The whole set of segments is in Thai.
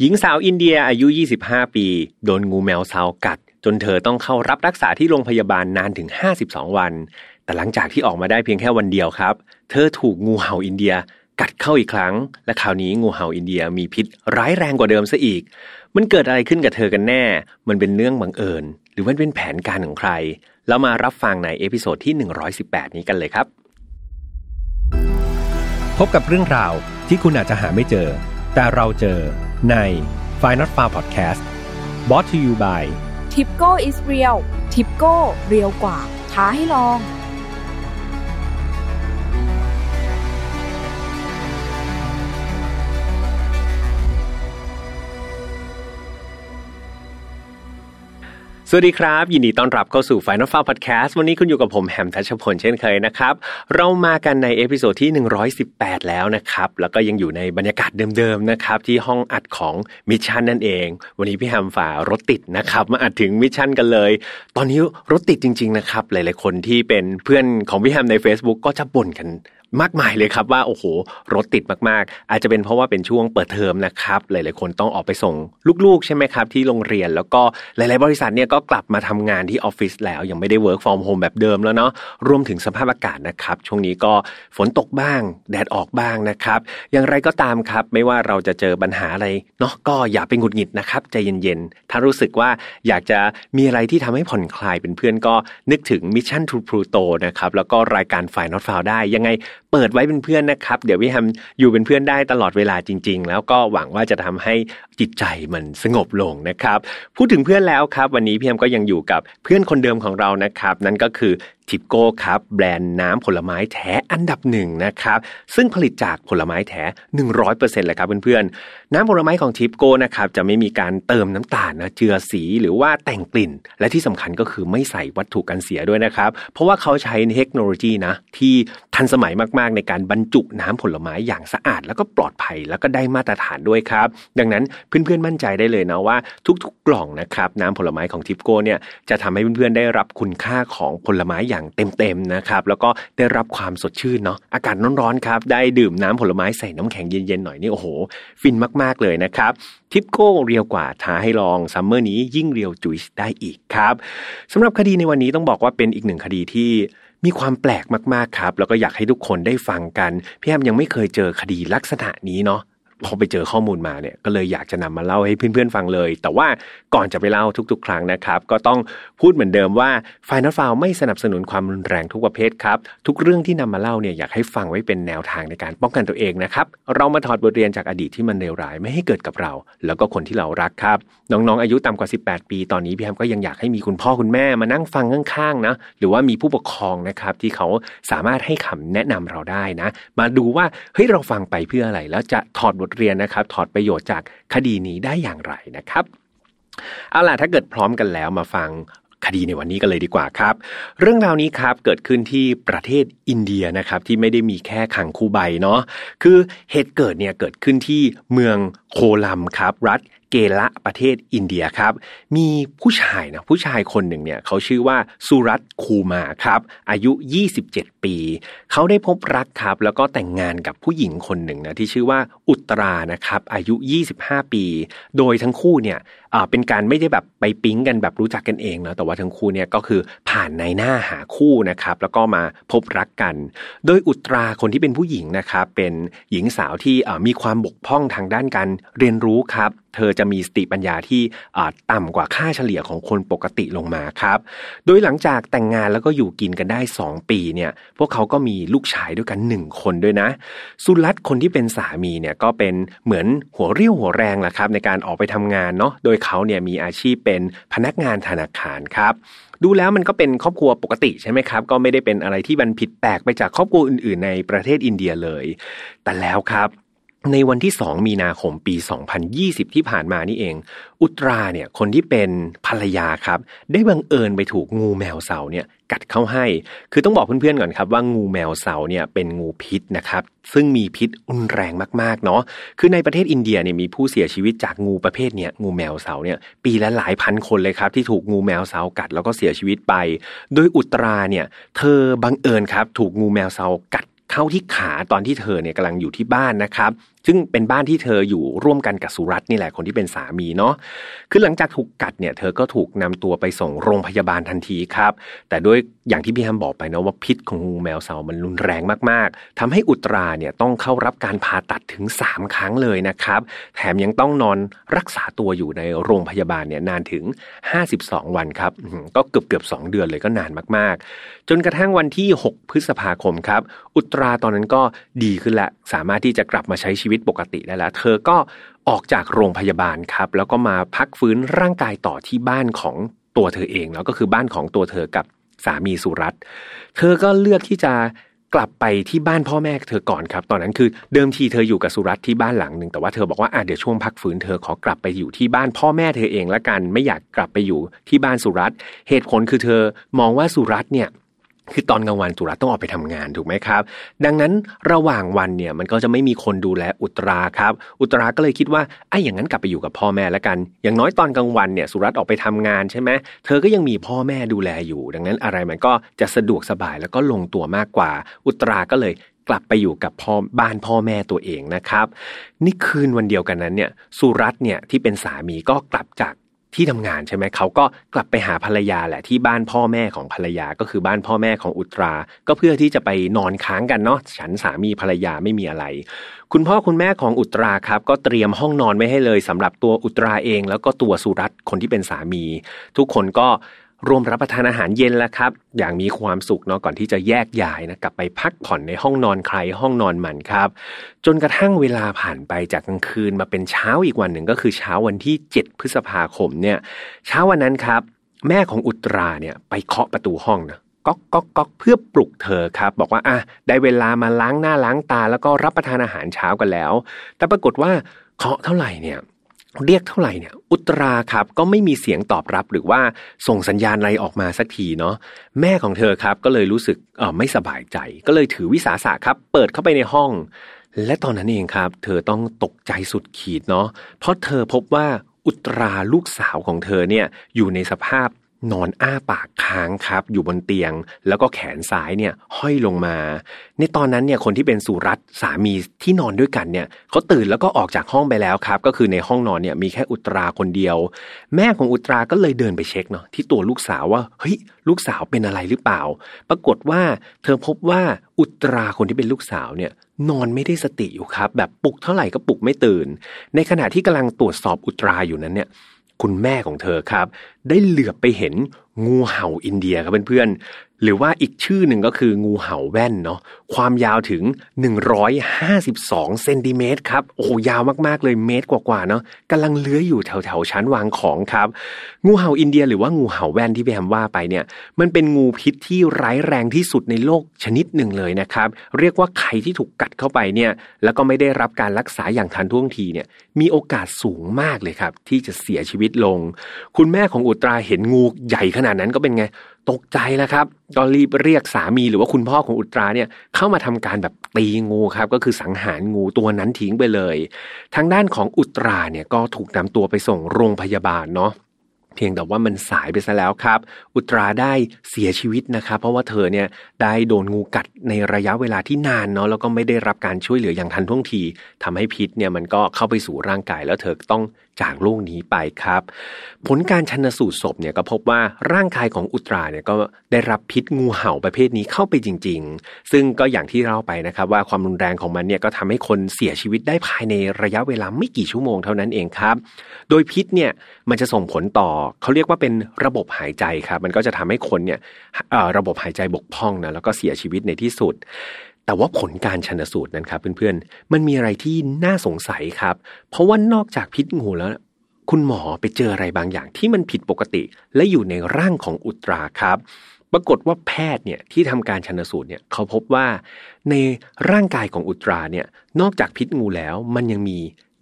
หญิงสาวอินเดียอายุ 25 ปี โดนงูแมวเซากัด จนเธอต้องเข้ารับรักษาที่โรงพยาบาลนานถึง 52 วัน แต่หลังจากที่ออกมาได้เพียงแค่วันเดียวครับ เธอถูกงูเห่าอินเดียกัดเข้าอีกครั้ง และคราวนี้งูเห่าอินเดียมีพิษร้ายแรงกว่าเดิมซะอีก มันเกิดอะไรขึ้นกับเธอกันแน่ มันเป็นเรื่องบังเอิญ หรือมันเป็นแผนการของใครแล้วมารับฟังใน episode ที่ 118 นี้กันเลยครับ พบกับเรื่องราวที่คุณอาจจะหาไม่เจอ แต่เราเจอใน f i n a l f a r Podcast b o t to you by Tipco is real Tipco เรียวกว่าท้าให้ลอง สวัสดีครับ ยินดีต้อนรับเข้าสู่ Final f a r Podcast วันนี้คุณอยู่กับผมแฮมทัชพลเช่นเคยนะครับ เรามากันใน episode ที่ 118 แล้วนะครับ แล้วก็ยังอยู่ในบรรยากาศเดิมๆนะครับ ที่ห้องอัดของ Mission นั่นเอง วันนี้พี่แฮมฝ่ารถติดนะครับ มาอัดถึง Mission กันเลย ตอนนี้รถติดจริง ๆ นะครับ หลายๆคนที่เป็นเพื่อนของพี่แฮมใน Facebook ก็จะบ่นกัน มากมายเลยครับว่าโอ้โห รถติดมากๆ อาจจะเป็นเพราะว่าเป็นช่วงเปิดเทอมนะครับ หลายๆคนต้องออกไปส่งลูกๆ ใช่ไหมครับ ที่โรงเรียนแล้วก็หลายๆ บริษัทเนี่ยก็กลับมาทำงานที่ออฟฟิศแล้ว ยังไม่ได้ work from home แบบเดิมแล้วเนาะรวมถึงสภาพอากาศนะครับ ช่วงนี้ก็ฝนตกบ้าง แดดออกบ้างนะครับ อย่างไรก็ตามครับ ไม่ว่าเราจะเจอปัญหาอะไรเนาะก็อย่าไปหงุดหงิดนะครับใจเย็นๆถ้ารู้สึกว่าอยากจะมีอะไรที่ทำให้ผ่อนคลายเป็นเพื่อนก็นึกถึง Mission to Pluto นะครับแล้วก็รายการฝ่าย Not f o u ได้ยังไงเปิดไว้เป็นเพื่อนนะครับ เดี๋ยวพี่แฮมอยู่เป็นเพื่อนได้ตลอดเวลาจริง ๆ แล้วก็หวังว่าจะทำให้จิตใจมันสงบลงนะครับ พูดถึงเพื่อนแล้วครับ วันนี้พี่แฮมก็ยังอยู่กับเพื่อนคนเดิมของเรานะครับ นั่นก็คือ ทิปโก้ครับแบรนด์น้ำผลไม้แท้อันดับหนึ่งนะครับซึ่งผลิตจากผลไม้แท้ 100%เลยครับเพื่อนๆ น้ำผลไม้ของทิปโก้นะครับจะไม่มีการเติมน้ำตาลนะเจือสีหรือว่าแต่งกลิ่น และที่สำคัญก็คือไม่ใส่วัตถุกันเสียด้วยนะครับ เพราะว่าเขาใช้เทคโนโลยีนะที่ทันสมัยมากๆ ในการบรรจุน้ำผลไม้อย่างสะอาด แล้วก็ปลอดภัยแล้วก็ได้มาตรฐานด้วยครับดังนั้นเพื่อนๆมั่นใจได้เลยนะว่าทุกๆกล่องนะครับน้ำผลไม้ของทิปโก้เนี่ยจะทำให้เพื่อนๆได้รับคุณค่าของผลไม้อย่างเต็มๆนะครับ แล้วก็ได้รับความสดชื่นเนาะอากาศร้อนๆครับ ได้ดื่มน้ำผลไม้ใส่น้ำแข็งเย็นๆหน่อยนี่โอ้โห ฟินมากๆเลยนะครับ ทิปโก้ real กว่าท้าให้ลอง summer นี้ยิ่ง real juice ได้อีกครับสำหรับคดีในวันนี้ต้องบอกว่าเป็นอีกหนึ่งคดีที่มีความแปลกมากๆครับ แล้วก็อยากให้ทุกคนได้ฟังกันพี่แฮมยังไม่เคยเจอคดีลักษณะนี้เนาะ พอไปเจอข้อมูลมาเนี่ยก็เลยอยากจะนำมาเล่าให้เพื่อนๆฟังเลย แต่ว่าก่อนจะไปเล่าทุกๆ ครั้งนะครับ ก็ต้องพูดเหมือนเดิมว่า Final f i l ไม่สนับสนุนความรุนแรงทุกประเภทครับทุกเรื่องที่นำมาเล่าเนี่ยอยากให้ฟังไว้เป็นแนวทางในการป้องกันตัวเองนะครับเรามาถอดบทเรียนจากอดีตที่มันเลวร้ายไม่ให้เกิดกับเรา แล้วก็คนที่เรารักครับน้องๆอายุต่ำกว่า 18 ปีตอนนี้พี่แฮมก็ยังอยากให้มีคุณพ่อคุณแม่มานั่งฟังข้างๆนะหรือว่ามีผู้ปกครองนะครับที่เขาสามารถให้คำแนะนำเราได้นะ มาดูว่าเฮ้ยเราฟังไปเพื่ออะไร แล้วจะถอดบทเรียนนะครับ ถอดประโยชน์จากคดีนี้ได้อย่างไรนะครับ เอาล่ะถ้าเกิดพร้อมกันแล้วมาฟังคดีในวันนี้กันเลยดีกว่าครับ เรื่องราวนี้ครับเกิดขึ้นที่ประเทศอินเดียนะครับที่ไม่ได้มีแค่ขังคูใบเนาะคือเหตุเกิดเนี่ยเกิดขึ้นที่เมืองโคลัมครับ รัฐ เกละประเทศอินเดียครับ มีผู้ชายนะผู้ชายคนหนึ่งเนี่ยเขาชื่อว่าสุรัตคูมาครับ อายุ 27 ปี เขาได้พบรักครับ แล้วก็แต่งงานกับผู้หญิงคนหนึ่งนะที่ชื่อว่าอุตรานะครับ อายุ 25 ปี โดยทั้งคู่เนี่ย เป็นการไม่ได้แบบไปปิ๊งกันแบบรู้จักกันเองนะแต่ว่าทั้งคู่เนี่ยก็คือผ่านในหน้าหาคู่นะครับ แล้วก็มาพบรักกัน โดยอุตราคนที่เป็นผู้หญิงนะครับเป็นหญิงสาวที่มีความบกพร่องทางด้านการเรียนรู้ครับ เธอจะมีสติปัญญาที่ต่ำกว่าค่าเฉลี่ยของคนปกติลงมาครับ โดยหลังจากแต่งงานแล้วก็อยู่กินกันได้ 2 ปีเนี่ย พวกเขาก็มีลูกชายด้วยกัน 1 คนด้วยนะ สุรัตคนที่เป็นสามีเนี่ยก็เป็นเหมือนหัวเรี่ยวหัวแรงแหละครับ ในการออกไปทำงานเนาะโดยเขาเนี่ยมีอาชีพเป็นพนักงานธนาคารครับดูแล้วมันก็เป็นครอบครัวปกติใช่ไหมครับ ก็ไม่ได้เป็นอะไรที่มันผิดแปลกไปจากครอบครัวอื่น ๆ ในประเทศอินเดียเลย แต่แล้วครับ ในวันที่ 2 มีนาคมปี 2020 ที่ผ่านมานี่เอง อุตราเนี่ยคนที่เป็นภรรยาครับ ได้บังเอิญไปถูกงูแมวเสาเนี่ยกัดเข้าให้ คือต้องบอกเพื่อนๆก่อนครับว่างูแมวเสาเนี่ยเป็นงูพิษนะครับ ซึ่งมีพิษรุนแรงมากๆเนาะ คือในประเทศอินเดียเนี่ยมีผู้เสียชีวิตจากงูประเภทเนี่ยงูแมวเสาเนี่ยปีละหลายพันคนเลยครับที่ถูกงูแมวเสากัดแล้วก็เสียชีวิตไป โดยอุตราเนี่ยเธอบังเอิญครับถูกงูแมวเสากัดเข้าที่ขาตอนที่เธอเนี่ยกำลังอยู่ที่บ้านนะครับ ซึ่งเป็นบ้านที่เธออยู่ร่วมกันกับสุรัตน์นี่แหละคนที่เป็นสามีเนาะคือหลังจากถูกกัดเนี่ยเธอก็ถูกนำตัวไปส่งโรงพยาบาลทันทีครับ แต่ด้วยอย่างที่พี่แฮมบอกไปนะว่าพิษของงูแมวเสามันรุนแรงมากๆทำให้อุตราเนี่ยต้องเข้ารับการผ่าตัดถึง 3 ครั้งเลยนะครับ แถมยังต้องนอนรักษาตัวอยู่ในโรงพยาบาลเนี่ยนานถึง 52 วันครับ ก็เกือบเกือบสเดือนเลยก็นานมากๆ จนกระทั่งวันที่ 6 พฤษภาคมครับ อุตราตอนนั้นก็ดีขึ้นละสามารถที่จะกลับมาใช้ชีวิตปกติได้แล้ว เธอก็ออกจากโรงพยาบาลครับ แล้วก็มาพักฟื้นร่างกายต่อที่บ้านของตัวเธอเองแล้วก็คือบ้านของตัวเธอกับสามีสุรัตเธอก็เลือกที่จะกลับไปที่บ้านพ่อแม่เธอก่อนครับ ตอนนั้นคือเดิมทีเธออยู่กับสุรัตที่บ้านหลังหนึ่งแต่ว่าเธอบอกว่าอะเดี๋ยวช่วงพักฟื้นเธอขอกลับไปอยู่ที่บ้านพ่อแม่เธอเองละกัน ไม่อยากกลับไปอยู่ที่บ้านสุรัตเหตุผลคือเธอมองว่าสุรัตเนี่ย คือตอนกลางวันสุรัตต้องออกไปทำงานถูกไหมครับ ดังนั้นระหว่างวันเนี่ยมันก็จะไม่มีคนดูแลอุตราครับ อุตราก็เลยคิดว่าไอ้อย่างนั้นกลับไปอยู่กับพ่อแม่แล้วกัน อย่างน้อยตอนกลางวันเนี่ยสุรัตออกไปทำงานใช่ไหมเธอก็ยังมีพ่อแม่ดูแลอยู่ ดังนั้นอะไรมันก็จะสะดวกสบายแล้วก็ลงตัวมากกว่า อุตราก็เลยกลับไปอยู่กับพ่อบ้านพ่อแม่ตัวเองนะครับ นี่คืนวันเดียวกันนั้นเนี่ยสุรัตเนี่ยที่เป็นสามีก็กลับจาก ที่ทำงานใช่ไหมเขาก็กลับไปหาภรรยาแหละที่บ้านพ่อแม่ของภรรยาก็คือบ้านพ่อแม่ของอุตรา ก็เพื่อที่จะไปนอนค้างกันเนาะฉันสามีภรรยาไม่มีอะไร คุณพ่อคุณแม่ของอุตราครับ ก็เตรียมห้องนอนไว้ให้เลยสำหรับตัวอุตราเอง แล้วก็ตัวสุรัตคนที่เป็นสามี ทุกคนก็ ร่วมรับประทานอาหารเย็นแล้วครับ อย่างมีความสุขเนาะก่อนที่จะแยกย้ายนะกลับไปพักผ่อนในห้องนอนใครห้องนอนมันครับ จนกระทั่งเวลาผ่านไปจากกลางคืนมาเป็นเช้าอีกวันหนึ่งก็คือเช้าวันที่ 7 พฤษภาคมเนี่ย เช้าวันนั้นครับ แม่ของอุตราเนี่ยไปเคาะประตูห้องนะก๊อกก๊อกก๊อกเพื่อปลุกเธอครับ บอกว่าอะได้เวลามาล้างหน้าล้างตาแล้วก็รับประทานอาหารเช้ากันแล้ว แต่ปรากฏว่าเคาะเท่าไหร่เนี่ย เรียกเท่าไหร่เนี่ยอุตราครับก็ไม่มีเสียงตอบรับหรือว่าส่งสัญญาณอะไรออกมาสักทีเนาะแม่ของเธอครับก็เลยรู้สึกเออไม่สบายใจ ก็เลยถือวิสาสะครับเปิดเข้าไปในห้อง และตอนนั้นเองครับ เธอต้องตกใจสุดขีดเนาะเพราะเธอพบว่าอุตราลูกสาวของเธอเนี่ยอยู่ในสภาพ นอนอ้าปากค้างครับ อยู่บนเตียง แล้วก็แขนซ้ายเนี่ยห้อยลงมา ในตอนนั้นเนี่ยคนที่เป็นสุรัตสามีที่นอนด้วยกันเนี่ยเขาตื่นแล้วก็ออกจากห้องไปแล้วครับ ก็คือในห้องนอนเนี่ยมีแค่อุตราคนเดียว แม่ของอุตราก็เลยเดินไปเช็คเนาะที่ตัวลูกสาวว่าเฮ้ยลูกสาวเป็นอะไรหรือเปล่า ปรากฏว่าเธอพบว่าอุตราคนที่เป็นลูกสาวเนี่ยนอนไม่ได้สติอยู่ครับ แบบปลุกเท่าไหร่ก็ปลุกไม่ตื่น ในขณะที่กำลังตรวจสอบอุตราอยู่นั้นเนี่ย คุณแม่ของเธอครับ ได้เหลือบไปเห็นงูเห่าอินเดียครับเพื่อน หรือว่าอีกชื่อหนึ่งก็คืองูเห่าแว่นเนาะความยาวถึง 152เซนติเมตรครับโอ้โหยาวมากๆเลยเมตรกว่าๆเนาะกำลังเลื้อยอยู่แถวๆชั้นวางของครับ งูเห่าอินเดียหรือว่างูเห่าแว่นที่พี่แฮมว่าไปเนี่ย มันเป็นงูพิษที่ร้ายแรงที่สุดในโลกชนิดหนึ่งเลยนะครับ เรียกว่าใครที่ถูกกัดเข้าไปเนี่ย แล้วก็ไม่ได้รับการรักษาอย่างทันท่วงทีเนี่ย มีโอกาสสูงมากเลยครับ ที่จะเสียชีวิตลง คุณแม่ของอุตราเห็นงูใหญ่ขนาดนั้นก็เป็นไง ตกใจแล้วครับก็รีบเรียกสามีหรือว่าคุณพ่อของอุตราเนี่ยเข้ามาทำการแบบตีงูครับก็คือสังหารงูตัวนั้นทิ้งไปเลย ทางด้านของอุตราเนี่ยก็ถูกนำตัวไปส่งโรงพยาบาลเนาะเพียงแต่ว่ามันสายไปซะแล้วครับ อุตราได้เสียชีวิตนะครับ เพราะว่าเธอเนี่ยได้โดนงูกัดในระยะเวลาที่นานเนาะแล้วก็ไม่ได้รับการช่วยเหลืออย่างทันท่วงทีทำให้พิษเนี่ยมันก็เข้าไปสู่ร่างกายแล้วเธอต้อง จากโลกนี้ไปครับ ผลการชันสูตรศพเนี่ยก็พบว่าร่างกายของอุตราเนี่ยก็ได้รับพิษงูเห่าประเภทนี้เข้าไปจริง ๆ ซึ่งก็อย่างที่เล่าไปนะครับว่าความรุนแรงของมันเนี่ยก็ทำให้คนเสียชีวิตได้ภายในระยะเวลาไม่กี่ชั่วโมงเท่านั้นเองครับ โดยพิษเนี่ยมันจะส่งผลต่อเขาเรียกว่าเป็นระบบหายใจครับ มันก็จะทำให้คนเนี่ยระบบหายใจบกพร่องนะแล้วก็เสียชีวิตในที่สุด แต่ว่าผลการชันสูตรนั้นครับเพื่อนๆ มันมีอะไรที่น่าสงสัยครับ เพราะว่านอกจากพิษงูแล้ว คุณหมอไปเจออะไรบางอย่างที่มันผิดปกติ และอยู่ในร่างของอุตราครับ ปรากฏว่าแพทย์เนี่ยที่ทำการชันสูตรเนี่ยเขาพบว่าในร่างกายของอุตราเนี่ยนอกจากพิษงูแล้วมันยังมี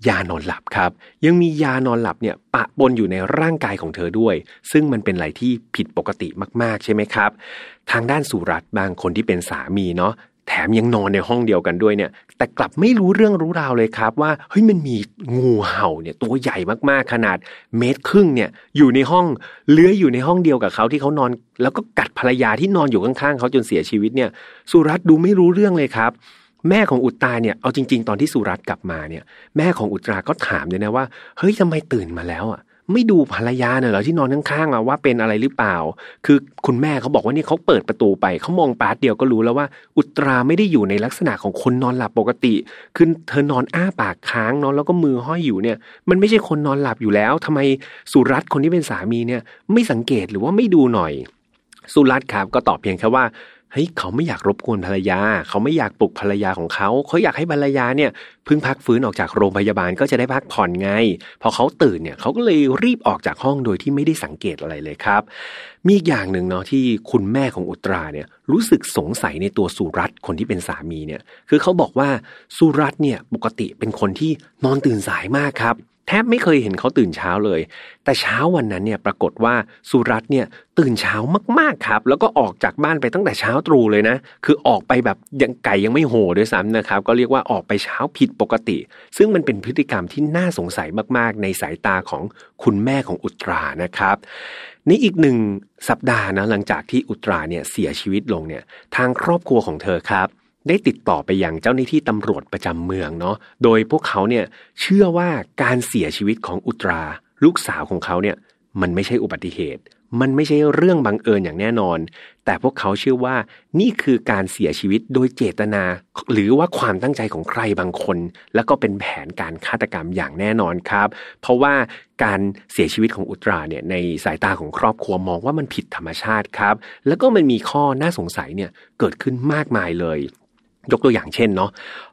ยานอนหลับครับ ยังมียานอนหลับเนี่ยปะปนอยู่ในร่างกายของเธอด้วย ซึ่งมันเป็นอะไรที่ผิดปกติมาก ๆ ใช่ไหมครับ ทางด้านสุรัตบางคนที่เป็นสามีเนาะ แถมยังนอนในห้องเดียวกันด้วยเนี่ย แต่กลับไม่รู้เรื่องรู้ราวเลยครับ ว่าเฮ้ยมันมีงูเห่าเนี่ยตัวใหญ่มากๆขนาดเมตรครึ่งเนี่ยอยู่ในห้องเลื้อยอยู่ในห้องเดียวกับเขาที่เขานอน แล้วก็กัดภรรยาที่นอนอยู่ข้างๆเขาจนเสียชีวิตเนี่ย สุรัตดูไม่รู้เรื่องเลยครับ แม่ของอุตราเนี่ยเอาจริง ๆ ตอนที่สุรัตน์กลับมาเนี่ย แม่ของอุตราก็ถามเลยนะว่าเฮ้ยทำไมตื่นมาแล้วอะ ไม่ดูภรรยาเนี่ยเหรอที่นอนข้างๆอะว่าเป็นอะไรหรือเปล่า คือคุณแม่เขาบอกว่านี่เขาเปิดประตูไปเขามองปาดเดียวก็รู้แล้วว่า อุตราไม่ได้อยู่ในลักษณะของคนนอนหลับปกติคือเธอนอนอ้าปากค้างนอนแล้วก็มือห้อยอยู่เนี่ย มันไม่ใช่คนนอนหลับอยู่แล้วทำไมสุรัตน์คนที่เป็นสามีเนี่ย ไม่สังเกตหรือว่าไม่ดูหน่อยสุรัตน์ครับก็ตอบเพียงแค่ว่า เฮ้ยเขาไม่อยากรบกวนภรรยา เขาไม่อยากปลุกภรรยาของเขาเขาอยากให้ภรรยาเนี่ยเพิ่งพักฟื้นออกจากโรงพยาบาลก็จะได้พักผ่อนไง พอเขาตื่นเนี่ยเขาก็เลยรีบออกจากห้องโดยที่ไม่ได้สังเกตอะไรเลยครับ มีอีกอย่างหนึ่งเนาะที่คุณแม่ของอุตราเนี่ยรู้สึกสงสัยในตัวสุรัตคนที่เป็นสามีเนี่ยคือเขาบอกว่าสุรัตเนี่ยปกติเป็นคนที่นอนตื่นสายมากครับ แทบไม่เคยเห็นเขาตื่นเช้าเลย แต่เช้าวันนั้นเนี่ยปรากฏว่าสุรัตเนี่ยตื่นเช้ามากๆครับ แล้วก็ออกจากบ้านไปตั้งแต่เช้าตรู่เลยนะ คือออกไปแบบยังไก่ยังไม่โหด้วยซ้ำนะครับ ก็เรียกว่าออกไปเช้าผิดปกติ ซึ่งมันเป็นพฤติกรรมที่น่าสงสัยมากๆ ในสายตาของคุณแม่ของอุตรานะครับนี่อีกหนึ่งสัปดาห์นะหลังจากที่อุตราเนี่ยเสียชีวิตลงเนี่ยทางครอบครัวของเธอครับ ได้ติดต่อไปอยังเจ้าหน้าที่ตำรวจประจำเมืองเนาะ โดยพวกเขาเนี่ยเชื่อว่าการเสียชีวิตของอุตรา ลูกสาวของเขาเนี่ยมันไม่ใช่อุบัติเหตุ มันไม่ใช่เรื่องบังเอิญอย่างแน่นอน แต่พวกเขาเชื่อว่านี่คือการเสียชีวิตโดยเจตนา หรือว่าความตั้งใจของใครบางคน แล้วก็เป็นแผนการฆาตกรรมอย่างแน่นอนครับ เพราะว่าการเสียชีวิตของอุตราเนี่ยในสายตาของครอบครัวมองว่ามันผิดธรรมชาติครับ แล้วก็มันมีข้อน่าสงสัยเนี่ยเกิดขึ้นมากมายเลย ยกตัวอย่างเช่นเนาะ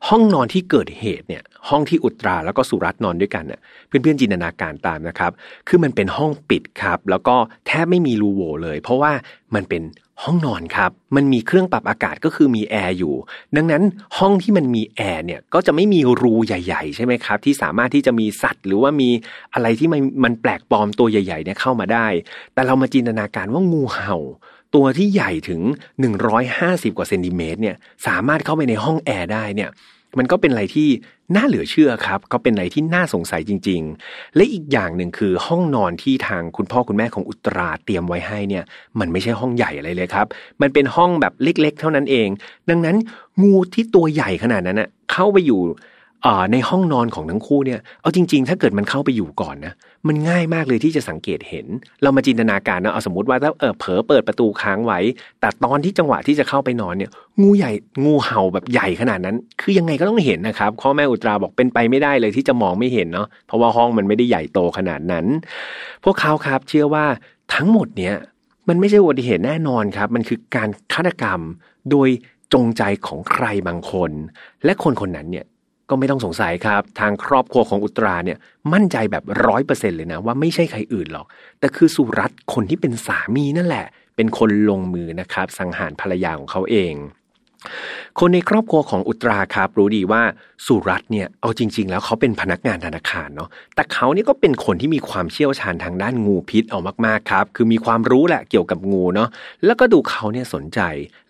ห้องนอนที่เกิดเหตุเนี่ยห้องที่อุตราแล้วก็สุรัตนอนด้วยกันเนี่ยเพื่อนๆจินตนาการตามนะครับคือมันเป็นห้องปิดครับ แล้วก็แทบไม่มีรูโหว่เลย เพราะว่ามันเป็นห้องนอนครับมันมีเครื่องปรับอากาศก็คือมีแอร์อยู่ ดังนั้นห้องที่มันมีแอร์เนี่ยก็จะไม่มีรูใหญ่ๆ ใช่ไหมครับ ที่สามารถที่จะมีสัตว์ หรือว่ามีอะไรที่มันมันแปลกปลอมตัวใหญ่ๆเนี่ยเข้ามาได้ แต่เรามาจินตนาการว่างูเห่า ตัวที่ใหญ่ถึง 150 กว่าเซนติเมตรเนี่ยสามารถเข้าไปในห้องแอร์ได้เนี่ยมันก็เป็นอะไรที่น่าเหลือเชื่อครับ ก็เป็นอะไรที่น่าสงสัยจริง ๆ และอีกอย่างหนึ่งคือห้องนอนที่ทางคุณพ่อคุณแม่ของอุตราเตรียมไว้ให้เนี่ยมันไม่ใช่ห้องใหญ่อะไรเลยครับ มันเป็นห้องแบบเล็ก ๆ เท่านั้นเอง ดังนั้นงูที่ตัวใหญ่ขนาดนั้นเน่ะเข้าไปอยู่ ในห้องนอนของทั้งคู่เนี่ย เอาจริง ๆ ถ้าเกิดมันเข้าไปอยู่ก่อนนะ มันง่ายมากเลยที่จะสังเกตเห็น เรามาจินตนาการนะเอาสมมติว่าถ้าเออเผลอเปิดประตูค้างไว้ แต่ตอนที่จังหวะที่จะเข้าไปนอนเนี่ย งูใหญ่งูเห่าแบบใหญ่ขนาดนั้น คือยังไงก็ต้องเห็นนะครับพ่อแม่อุตราบอกเป็นไปไม่ได้เลยที่จะมองไม่เห็นเนาะ เพราะว่าห้องมันไม่ได้ใหญ่โตขนาดนั้น พวกเขาครับเชื่อว่าทั้งหมดเนี่ย มันไม่ใช่อุบัติเหตุแน่นอนครับ มันคือการฆาตกรรมโดยจงใจของใครบางคน และคนคนนั้นเนี่ย ก็ไม่ต้องสงสัยครับ ทางครอบครัวของอุตราเนี่ยมั่นใจแบบร้อยเปอร์เซ็นเลยนะ ว่าไม่ใช่ใครอื่นหรอก แต่คือสุรัตคนที่เป็นสามีนั่นแหละ เป็นคนลงมือนะครับ สังหารภรรยาของเขาเอง คนในครอบครัวของอุตราครับ รู้ดีว่าสุรัตเนี่ยเอาจริง ๆ แล้วเขาเป็นพนักงานธนาคารเนาะแต่เขานี่ก็เป็นคนที่มีความเชี่ยวชาญทางด้านงูพิษเอามากๆครับ คือมีความรู้แหละเกี่ยวกับงูเนาะแล้วก็ดูเขาเนี่ยสนใจ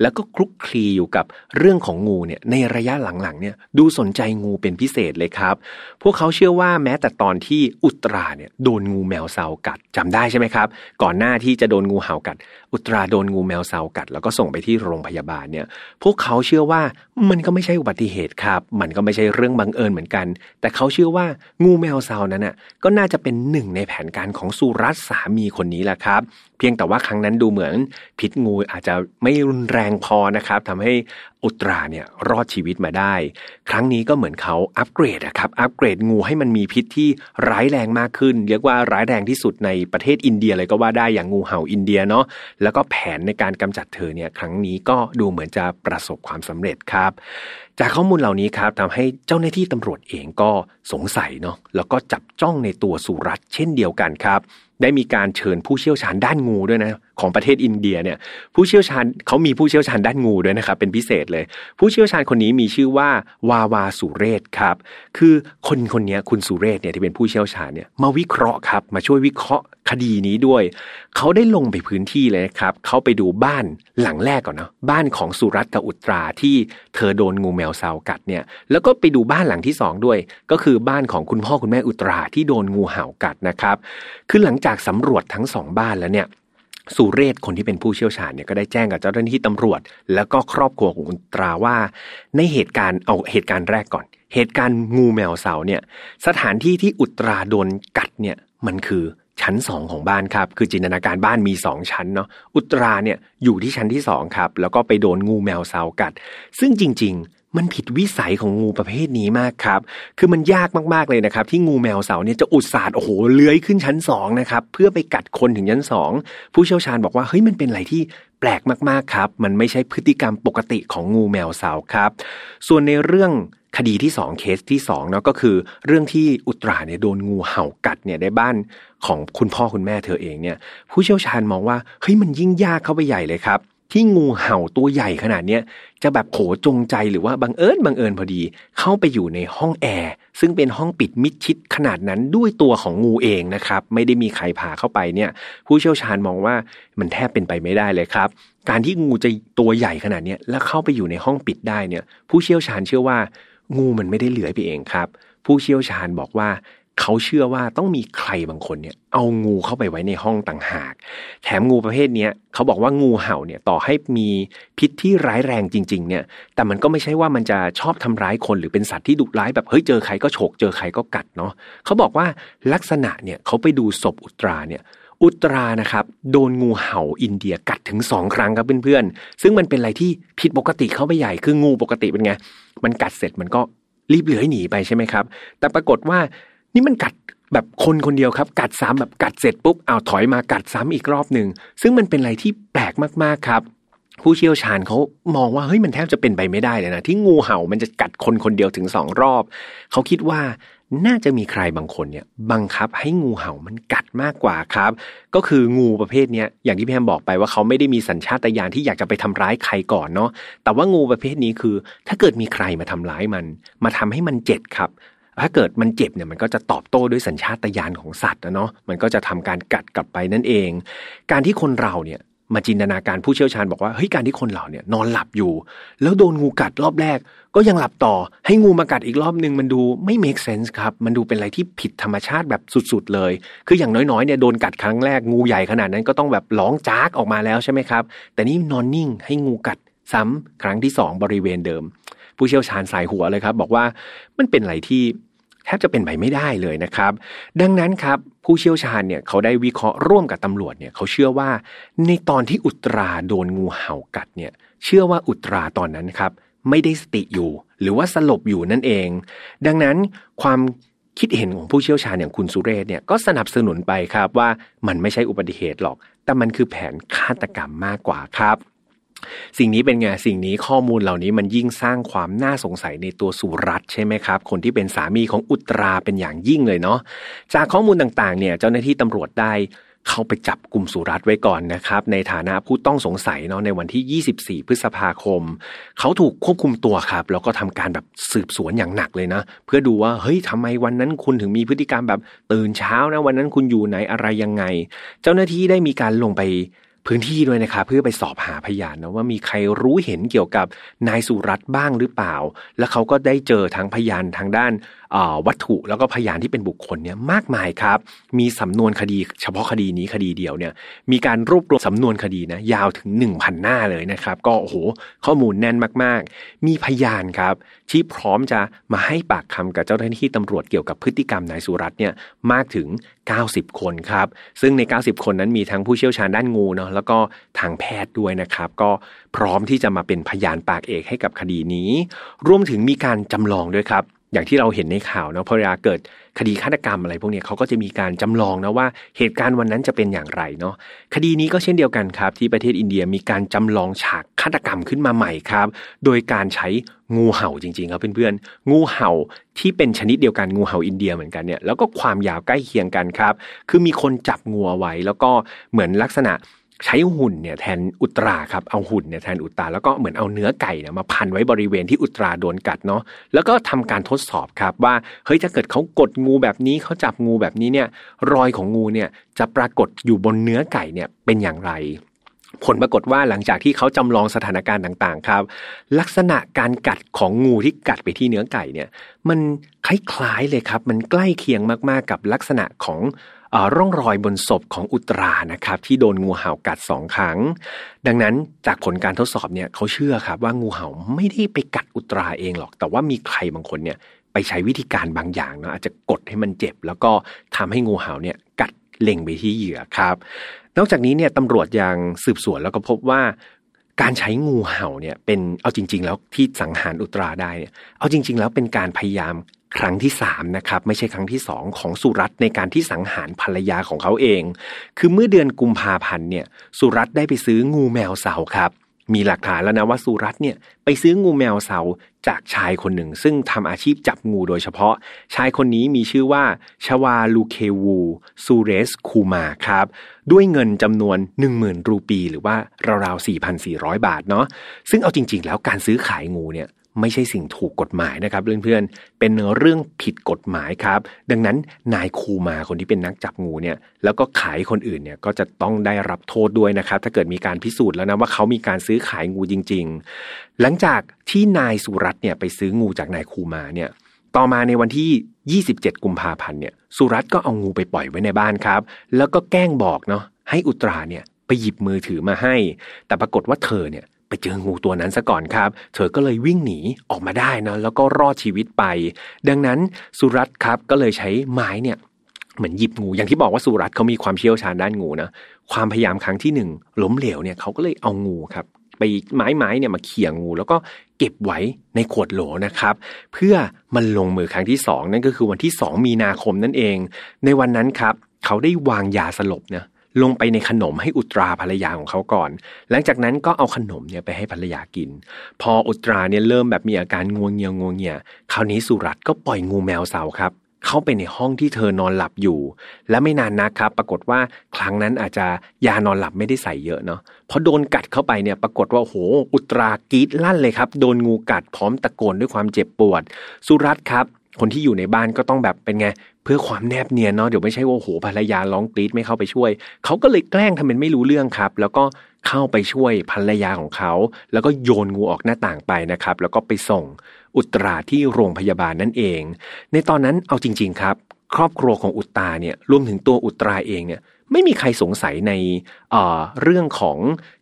แล้วก็คลุกคลีอยู่กับเรื่องของงูเนี่ยในระยะหลังๆเนี่ยดูสนใจงูเป็นพิเศษเลยครับ พวกเขาเชื่อว่าแม้แต่ตอนที่อุตราเนี่ยโดนงูแมวเซากัดจำได้ใช่ไหมครับ ก่อนหน้าที่จะโดนงูเห่ากัด อุตราโดนงูแมวเสากัด แล้วก็ส่งไปที่โรงพยาบาลเนี่ย พวกเขาเชื่อว่ามันก็ไม่ใช่อุบัติเหตุครับ มันก็ไม่ใช่เรื่องบังเอิญเหมือนกัน แต่เขาเชื่อว่างูแมวเสานั้นน่ะก็น่าจะเป็นหนึ่งในแผนการของสุรัตสามีคนนี้แหละครับ เพียงแต่ว่าครั้งนั้นดูเหมือนพิษงูอาจจะไม่รุนแรงพอนะครับทำให้ อุตราเนี่ยรอดชีวิตมาได้ ครั้งนี้ก็เหมือนเขาอัปเกรดนะครับอัปเกรดงูให้มันมีพิษที่ร้ายแรงมากขึ้น เรียกว่าร้ายแรงที่สุดในประเทศอินเดียเลยก็ว่าได้อย่างงูเห่าอินเดียเนาะแล้วก็แผนในการกำจัดเธอเนี่ยครั้งนี้ก็ดูเหมือนจะประสบความสำเร็จครับ จากข้อมูลเหล่านี้ครับทำให้เจ้าหน้าที่ตำรวจเองก็สงสัยเนาะแล้วก็จับจ้องในตัวสุรัตเช่นเดียวกันครับ ได้มีการเชิญผู้เชี่ยวชาญด้านงูด้วยนะของประเทศอินเดียเนี่ยผู้เชี่ยวชาญเขามีผู้เชี่ยวชาญด้านงูด้วยนะครับเป็นพิเศษเลย ผู้เชี่ยวชาญคนนี้มีชื่อว่าวาวาสุเรศครับ คือคนคนนี้คุณสุเรศเนี่ยที่เป็นผู้เชี่ยวชาญเนี่ยมาวิเคราะห์ครับมาช่วยวิเคราะห์คดีนี้ด้วย เขาได้ลงไปพื้นที่เลยครับเขาไปดูบ้านหลังแรกก่อนเนาะบ้านของสุรัตกับอุตราที่เธอโดนงูแมวเซากัดเนี่ยแล้วก็ไปดูบ้านหลังที่ 2 ด้วย ก็คือบ้านของคุณพ่อคุณแม่อุตราที่โดนงูเห่ากัดนะครับคือหลังจากสำรวจทั้งสองบ้านแล้วเนี่ย สุเรศคนที่เป็นผู้เชี่ยวชาญเนี่ยก็ได้แจ้งกับเจ้าหน้าที่ตำรวจ แล้วก็ครอบครัวของอุตราว่า ในเหตุการณ์เอาเหตุการณ์แรกก่อน เหตุการณ์งูแมวเสาเนี่ย สถานที่ที่อุตราโดนกัดเนี่ยมันคือชั้นสองของบ้านครับ คือจินตนาการบ้านมีสองชั้นเนาะอุตราเนี่ยอยู่ที่ชั้นที่สองครับ แล้วก็ไปโดนงูแมวเสากัด ซึ่งจริง ๆ มันผิดวิสัยของงูประเภทนี้มากครับ คือมันยากมากๆเลยนะครับ ที่งูแมวเสาเนี่ยจะอุตส่าห์โอ้โหเลื้อยขึ้นชั้นสองนะครับเพื่อไปกัดคนถึงชั้นสองผู้เชี่ยวชาญบอกว่าเฮ้ยมันเป็นอะไรที่แปลกมากๆครับ มันไม่ใช่พฤติกรรมปกติของงูแมวเสาครับ ส่วนในเรื่องคดีที่ 2 เคสที่2เนาะก็คือ เรื่องที่อุตราเนี่ยโดนงูเห่ากัดเนี่ยในบ้านของคุณพ่อคุณแม่เธอเองเนี่ยผู้เชี่ยวชาญมองว่าเฮ้ยมันยิ่งยากเข้าไปใหญ่เลยครับ ที่งูเห่าตัวใหญ่ขนาดเนี้ยจะแบบโขจงใจหรือว่าบังเอิญบังเอิญพอดี เข้าไปอยู่ในห้องแอร์ซึ่งเป็นห้องปิดมิดชิดขนาดนั้นด้วยตัวของงูเองนะครับ ไม่ได้มีใครพาเข้าไปเนี่ย ผู้เชี่ยวชาญมองว่ามันแทบเป็นไปไม่ได้เลยครับ การที่งูจะตัวใหญ่ขนาดนี้แล้วเข้าไปอยู่ในห้องปิดได้เนี่ย ผู้เชี่ยวชาญเชื่อว่า งูมันไม่ได้เหลือยไปเองครับ ผู้เชี่ยวชาญบอกว่า เขาเชื่อว่าต้องมีใครบางคนเนี่ย เอางูเข้าไปไว้ในห้องต่างหาก แถมงูประเภทเนี้ยเขาบอกว่างูเห่าเนี่ยต่อให้มีพิษที่ร้ายแรงจริง ๆ เนี่ย แต่มันก็ไม่ใช่ว่ามันจะชอบทำร้ายคนหรือเป็นสัตว์ที่ดุร้ายแบบเฮ้ยเจอใครก็ฉกเจอใครก็กัดเนาะเขาบอกว่าลักษณะเนี่ยเขาไปดูศพอุตราเนี่ยอุตรานะครับโดนงูเห่าอินเดียกัดถึงสองครั้งครับเพื่อนๆ ซึ่งมันเป็นอะไรที่ผิดปกติเข้าไปใหญ่คืองูปกติเป็นไง มันกัดเสร็จมันก็รีบเหลือยหนีไปใช่ไหมครับ แต่ปรากฏว่า นี่มันกัดแบบคนคนเดียวครับ กัดซ้ำแบบกัดเสร็จปุ๊บเอาถอยมากัดซ้ำอีกรอบหนึ่งซึ่งมันเป็นอะไรที่แปลกมากๆครับ ผู้เชี่ยวชาญเขามองว่าเฮ้ยมันแทบจะเป็นไปไม่ได้เลยนะที่งูเห่ามันจะกัดคนคนเดียวถึงสองรอบเขาคิดว่าน่าจะมีใครบางคนเนี่ยบังคับให้งูเห่ามันกัดมากกว่าครับ ก็คืองูประเภทเนี้ยอย่างที่พี่แฮมบอกไปว่าเขาไม่ได้มีสัญชาตญาณที่อยากจะไปทำร้ายใครก่อนเนาะแต่ว่างูประเภทนี้คือ ถ้าเกิดมีใครมาทำร้ายมัน มาทำให้มันเจ็บครับ ถ้าเกิดมันเจ็บเนี่ยมันก็จะตอบโต้ด้วยสัญชาตญาณของสัตว์นะเนาะมันก็จะทำการกัดกลับไปนั่นเอง การที่คนเราเนี่ยมาจินตนาการผู้เชี่ยวชาญบอกว่าเฮ้ยการที่คนเราเนี่ยนอนหลับอยู่ แล้วโดนงูกัดรอบแรก ก็ยังหลับต่อ ให้งูมากัดอีกรอบหนึ่งมันดูไม่ make sense ครับมันดูเป็นอะไรที่ผิดธรรมชาติแบบสุดๆเลย คืออย่างน้อยๆเนี่ยโดนกัดครั้งแรกงูใหญ่ขนาดนั้นก็ต้องแบบร้องจากออกมาแล้วใช่ไหมครับ แต่นี่นอนนิ่งให้งูกัดซ้ำครั้งที่สองบริเวณเดิม ผู้เชี่ยวชาญสายหัวเลยครับ บอกว่ามันเป็นอะไรที่ แทบจะเป็นไปไม่ได้เลยนะครับ ดังนั้นครับผู้เชี่ยวชาญเนี่ยเขาได้วิเคราะห์ร่วมกับตำรวจเนี่ยเขาเชื่อว่าในตอนที่อุตราโดนงูเห่ากัดเนี่ยเชื่อว่าอุตราตอนนั้นครับไม่ได้สติอยู่ หรือว่าสลบอยู่นั่นเอง ดังนั้นความคิดเห็นของผู้เชี่ยวชาญอย่างคุณสุเรศเนี่ยก็สนับสนุนไปครับว่ามันไม่ใช่อุบัติเหตุหรอก แต่มันคือแผนฆาตกรรมมากกว่าครับ สิ่งนี้เป็นไงสิ่งนี้ข้อมูลเหล่านี้มันยิ่งสร้างความน่าสงสัยในตัวสุรัตใช่ไหมครับ คนที่เป็นสามีของอุตราเป็นอย่างยิ่งเลยเนาะจากข้อมูลต่างๆ เนี่ยเจ้าหน้าที่ตำรวจได้เข้าไปจับกลุ่มสุรัตไว้ก่อนนะครับ ในฐานะผู้ต้องสงสัยเนาะในวันที่ 24 พฤษภาคม เขาถูกควบคุมตัวครับ แล้วก็ทำการแบบสืบสวนอย่างหนักเลยนะ เพื่อดูว่าเฮ้ยทำไมวันนั้นคุณถึงมีพฤติกรรมแบบตื่นเช้านะวันนั้นคุณอยู่ไหนอะไรยังไง เจ้าหน้าที่ได้มีการลงไป พื้นที่ด้วยนะครับเพื่อไปสอบหาพยานนะว่ามีใครรู้เห็นเกี่ยวกับนายสุรัตน์บ้างหรือเปล่า แล้วเขาก็ได้เจอทั้งพยานทางด้าน วัตถุแล้วก็พยานที่เป็นบุคคลเนี่ยมากมายครับ มีสำนวนคดีเฉพาะคดีนี้คดีเดียวเนี่ยมีการรวบรวมสำนวนคดีนะยาวถึง 1,000 หน้าเลยนะครับ ก็โอ้โหข้อมูลแน่นมากๆ มีพยานครับ ที่พร้อมจะมาให้ปากคำกับเจ้าหน้าที่ตำรวจเกี่ยวกับพฤติกรรมนายสุรัตน์เนี่ยมากถึง 90 คนครับ ซึ่งใน 90 คนนั้นมีทั้งผู้เชี่ยวชาญด้านงูเนาะแล้วก็ทางแพทย์ด้วยนะครับ ก็พร้อมที่จะมาเป็นพยานปากเอกให้กับคดีนี้ รวมถึงมีการจำลองด้วยครับ อย่างที่เราเห็นในข่าวเนาะพอเวลาเกิดคดีฆาตกรรมอะไรพวกนี้เขาก็จะมีการจำลองนะว่าเหตุการณ์วันนั้นจะเป็นอย่างไรเนาะคดีนี้ก็เช่นเดียวกันครับ ที่ประเทศอินเดียมีการจำลองฉากฆาตกรรมขึ้นมาใหม่ครับ โดยการใช้งูเห่าจริงๆครับเพื่อนๆงูเห่าที่เป็นชนิดเดียวกันงูเห่าอินเดียเหมือนกันเนี่ยแล้วก็ความยาวใกล้เคียงกันครับ คือมีคนจับงูเอาไว้แล้วก็เหมือนลักษณะ ใช้หุ่นเนี่ยแทนอุตราครับเอาหุ่นเนี่ยแทนอุตราแล้วก็เหมือนเอาเนื้อไก่เนี่ยมาพันไว้บริเวณที่อุตราโดนกัดเนาะแล้วก็ทำการทดสอบครับว่าเฮ้ยถ้าเกิดเขากดงูแบบนี้เขาจับงูแบบนี้เนี่ยรอยของงูเนี่ยจะปรากฏอยู่บนเนื้อไก่เนี่ยเป็นอย่างไรผลปรากฏว่าหลังจากที่เขาจำลองสถานการณ์ต่างๆ ครับ ลักษณะการกัดของงูที่กัดไปที่เนื้อไก่เนี่ย มันคล้ายๆเลยครับ มันใกล้เคียงมากๆกับลักษณะของ ร่องรอยบนศพของอุตรานะครับ ที่โดนงูเห่ากัดสองครั้ง ดังนั้นจากผลการทดสอบเนี่ยเขาเชื่อครับว่างูเห่าไม่ได้ไปกัดอุตราเองหรอก แต่ว่ามีใครบางคนเนี่ยไปใช้วิธีการบางอย่างเนาะอาจจะกดให้มันเจ็บ แล้วก็ทำให้งูเห่าเนี่ยกัดเล็งไปที่เหยื่อครับ นอกจากนี้เนี่ยตำรวจยังสืบสวนแล้วก็พบว่าการใช้งูเห่าเนี่ยเป็นเอาจริง ๆ แล้วที่สังหารอุตราได้เนี่ยเอาจริง ๆ แล้วเป็นการพยายาม ครั้งที่สามนะครับไม่ใช่ครั้งที่สองของสุรัตในการที่สังหารภรรยาของเขาเอง คือเมื่อเดือนกุมภาพันธ์เนี่ยสุรัตได้ไปซื้องูแมวเสาครับมีหลักฐานแล้วนะว่าสุรัตเนี่ยไปซื้องูแมวเสาจากชายคนหนึ่ง ซึ่งทำอาชีพจับงูโดยเฉพาะ ชายคนนี้มีชื่อว่าชวาลูเควูซูเรสคูมาครับ ด้วยเงินจำนวน 10,000 รูปี หรือว่าราวๆ4,400 บาทเนาะซึ่งเอาจริง ๆ แล้วการซื้อขายงูเนี่ย ไม่ใช่สิ่งถูกกฎหมายนะครับ เพื่อนๆ เป็นเรื่องผิดกฎหมายครับ ดังนั้นนายคูมาคนที่เป็นนักจับงูเนี่ยแล้วก็ขายคนอื่นเนี่ยก็จะต้องได้รับโทษด้วยนะครับ ถ้าเกิดมีการพิสูจน์แล้วนะว่าเขามีการซื้อขายงูจริง ๆ หลังจากที่นายสุรัตน์เนี่ยไปซื้องูจากนายคูมาเนี่ยต่อมาในวันที่ 27 กุมภาพันธ์เนี่ยสุรัตน์ก็เอางูไปปล่อยไว้ในบ้านครับ แล้วก็แกล้งบอกเนาะให้อุตราเนี่ยไปหยิบมือถือมาให้ แต่ปรากฏว่าเธอเนี่ย ไปเจองูตัวนั้นซะก่อนครับ เธอก็เลยวิ่งหนีออกมาได้นะแล้วก็รอดชีวิตไป ดังนั้นสุรัตครับก็เลยใช้ไม้เนี่ยเหมือนหยิบงูอย่างที่บอกว่าสุรัตเขามีความเชี่ยวชาญด้านงูนะความพยายามครั้งที่หนึ่งล้มเหลวเนี่ยเขาก็เลยเอางูครับไปไม้ไม้เนี่ยมาเขี่ยงู แล้วก็เก็บไว้ในขวดโหลนะครับ เพื่อมันลงมือครั้งที่สองนั่นก็คือวันที่สองมีนาคมนั่นเอง ในวันนั้นครับ เขาได้วางยาสลบนะ ลงไปในขนมให้อุตราภรรยาของเขาก่อน หลังจากนั้นก็เอาขนมเนี่ยไปให้ภรรยากิน พออุตราเนี่ยเริ่มแบบมีอาการงวงเงียงวงเงีย คราวนี้สุรัตก็ปล่อยงูแมวเสาครับ เข้าไปในห้องที่เธอนอนหลับอยู่ และไม่นานนักครับ ปรากฏว่าครั้งนั้นอาจจะยานอนหลับไม่ได้ใส่เยอะเนาะพอโดนกัดเข้าไปเนี่ยปรากฏว่าโอ้โหอุตรากรีดลั่นเลยครับ โดนงูกัดพร้อมตะโกนด้วยความเจ็บปวด สุรัตครับ คนที่อยู่ในบ้านก็ต้องแบบเป็นไง เพื่อความแนบเนียนเนาะเดี๋ยวไม่ใช่ว่าโอ้โหภรรยาร้องกรีดไม่เข้าไปช่วยเขาก็เลยแกล้งทำเป็นไม่รู้เรื่องครับ แล้วก็เข้าไปช่วยภรรยาของเขา แล้วก็โยนงูออกหน้าต่างไปนะครับ แล้วก็ไปส่งอุตราที่โรงพยาบาลนั่นเอง ในตอนนั้นเอาจริง ๆครับ ครอบครัวของอุตราเนี่ยรวมถึงตัวอุตราเองเนี่ยไม่มีใครสงสัยในเเรื่องของ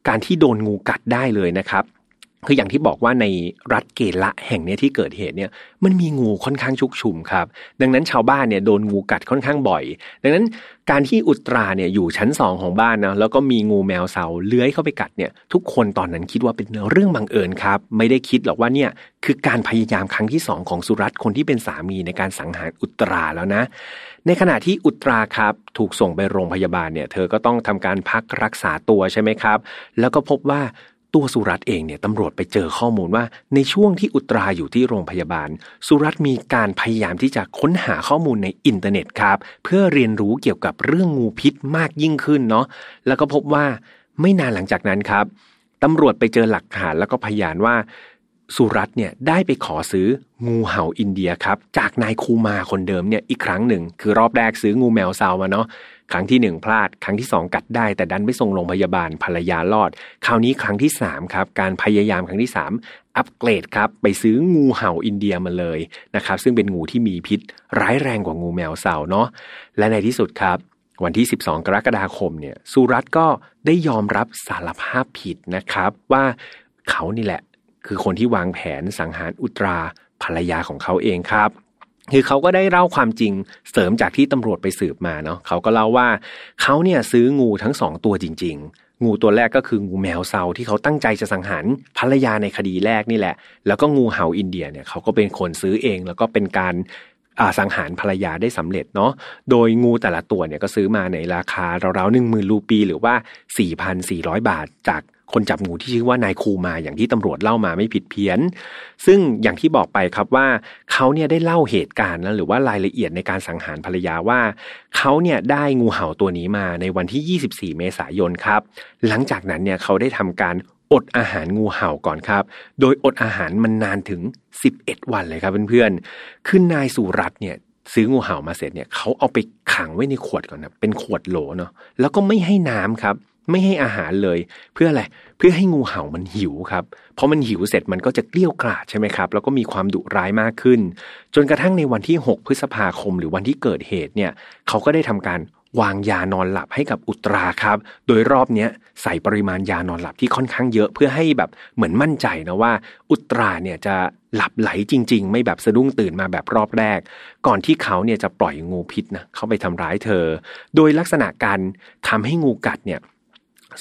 การที่โดนงูกัดได้เลยนะครับ คืออย่างที่บอกว่าในรัฐเกละแห่งนี้ที่เกิดเหตุเนี่ยมันมีงูค่อนข้างชุกชุมครับ ดังนั้นชาวบ้านเนี่ยโดนงูกัดค่อนข้างบ่อย ดังนั้นการที่อุตราเนี่ยอยู่ชั้นสองของบ้านนะแล้วก็มีงูแมวเสาเลื้อยเข้าไปกัดเนี่ยทุกคนตอนนั้นคิดว่าเป็นเรื่องบังเอิญครับไม่ได้คิดหรอกว่าเนี่ยคือการพยายามครั้งที่สองของสุรัตคนที่เป็นสามีในการสังหารอุตราแล้วนะ ในขณะที่อุตราครับถูกส่งไปโรงพยาบาลเนี่ยเธอก็ต้องทำการพักรักษาตัวใช่ไหมครับ แล้วก็พบว่า ตัวสุรัตเองเนี่ยตำรวจไปเจอข้อมูลว่า ในช่วงที่อุตราอยู่ที่โรงพยาบาล สุรัตมีการพยายามที่จะค้นหาข้อมูลในอินเทอร์เน็ตครับ เพื่อเรียนรู้เกี่ยวกับเรื่องงูพิษมากยิ่งขึ้นเนาะแล้วก็พบว่าไม่นานหลังจากนั้นครับตำรวจไปเจอหลักฐานแล้วก็พยานว่า สุรัตเนี่ยได้ไปขอซื้องูเห่าอินเดียครับ จากนายคูมาคนเดิมเนี่ยอีกครั้งหนึ่ง คือรอบแรกซื้องูแมวซาวมาเนาะ ครั้งที่หนึ่งพลาด ครั้งที่สองกัดได้ แต่ดันไม่ส่งโรงพยาบาลภรรยารอด คราวนี้ครั้งที่สามครับ การพยายามครั้งที่สามอัปเกรดครับไปซื้องูเห่าอินเดียมาเลยนะครับ ซึ่งเป็นงูที่มีพิษ ร้ายแรงกว่างูแมวเสาเนาะและในที่สุดครับวันที่ 12 กรกฎาคมเนี่ยสุรัตก็ได้ยอมรับสารภาพผิดนะครับ ว่าเขานี่แหละ คือคนที่วางแผนสังหารอุตราภรรยาของเขาเองครับ คือเขาก็ได้เล่าความจริงเสริมจากที่ตำรวจไปสืบมาเนาะเขาก็เล่าว่าเขาเนี่ยซื้องูทั้งสองตัวจริง ๆ งูตัวแรกก็คืองูแมวเซาที่เขาตั้งใจจะสังหารภรรยาในคดีแรกนี่แหละ แล้วก็งูเห่าอินเดียเนี่ยเขาก็เป็นคนซื้อเอง แล้วก็เป็นการสังหารภรรยาได้สำเร็จเนาะ โดยงูแต่ละตัวเนี่ยก็ซื้อมาในราคาราวๆหนึ่งหมื่นรูปีหรือว่า 4,400 บาทจาก คนจับงูที่ชื่อว่านายคูมาอย่างที่ตำรวจเล่ามาไม่ผิดเพี้ยน ซึ่งอย่างที่บอกไปครับว่าเขาเนี่ยได้เล่าเหตุการณ์แล้วหรือว่ารายละเอียดในการสังหารภรรยาว่าเขาเนี่ยได้งูเห่าตัวนี้มาในวันที่ 24 เมษายนครับ หลังจากนั้นเนี่ยเขาได้ทำการอดอาหารงูเห่าก่อนครับ โดยอดอาหารมันนานถึง 11 วันเลยครับเพื่อนๆ คือนายสุรัตน์เนี่ยซื้องูเห่ามาเสร็จเนี่ยเขาเอาไปขังไว้ในขวดก่อนนะเป็นขวดโหลเนาะแล้วก็ไม่ให้น้ำครับ ไม่ให้อาหารเลย เพื่ออะไรเพื่อให้งูเห่ามันหิวครับ เพราะมันหิวเสร็จมันก็จะเกลี้ยวกล่อดใช่ไหมครับ แล้วก็มีความดุร้ายมากขึ้น จนกระทั่งในวันที่ 6 พฤษภาคม หรือวันที่เกิดเหตุเนี่ยเขาก็ได้ทำการวางยานอนหลับให้กับอุตราครับ โดยรอบเนี้ยใส่ปริมาณยานอนหลับที่ค่อนข้างเยอะเพื่อให้แบบเหมือนมั่นใจนะว่า อุตราเนี่ยจะหลับไหลจริง ๆ ไม่แบบสะดุ้งตื่นมาแบบรอบแรก ก่อนที่เขาเนี่ยจะปล่อยงูพิษนะเข้าไปทำร้ายเธอ โดยลักษณะการทำให้งูกัดเนี่ย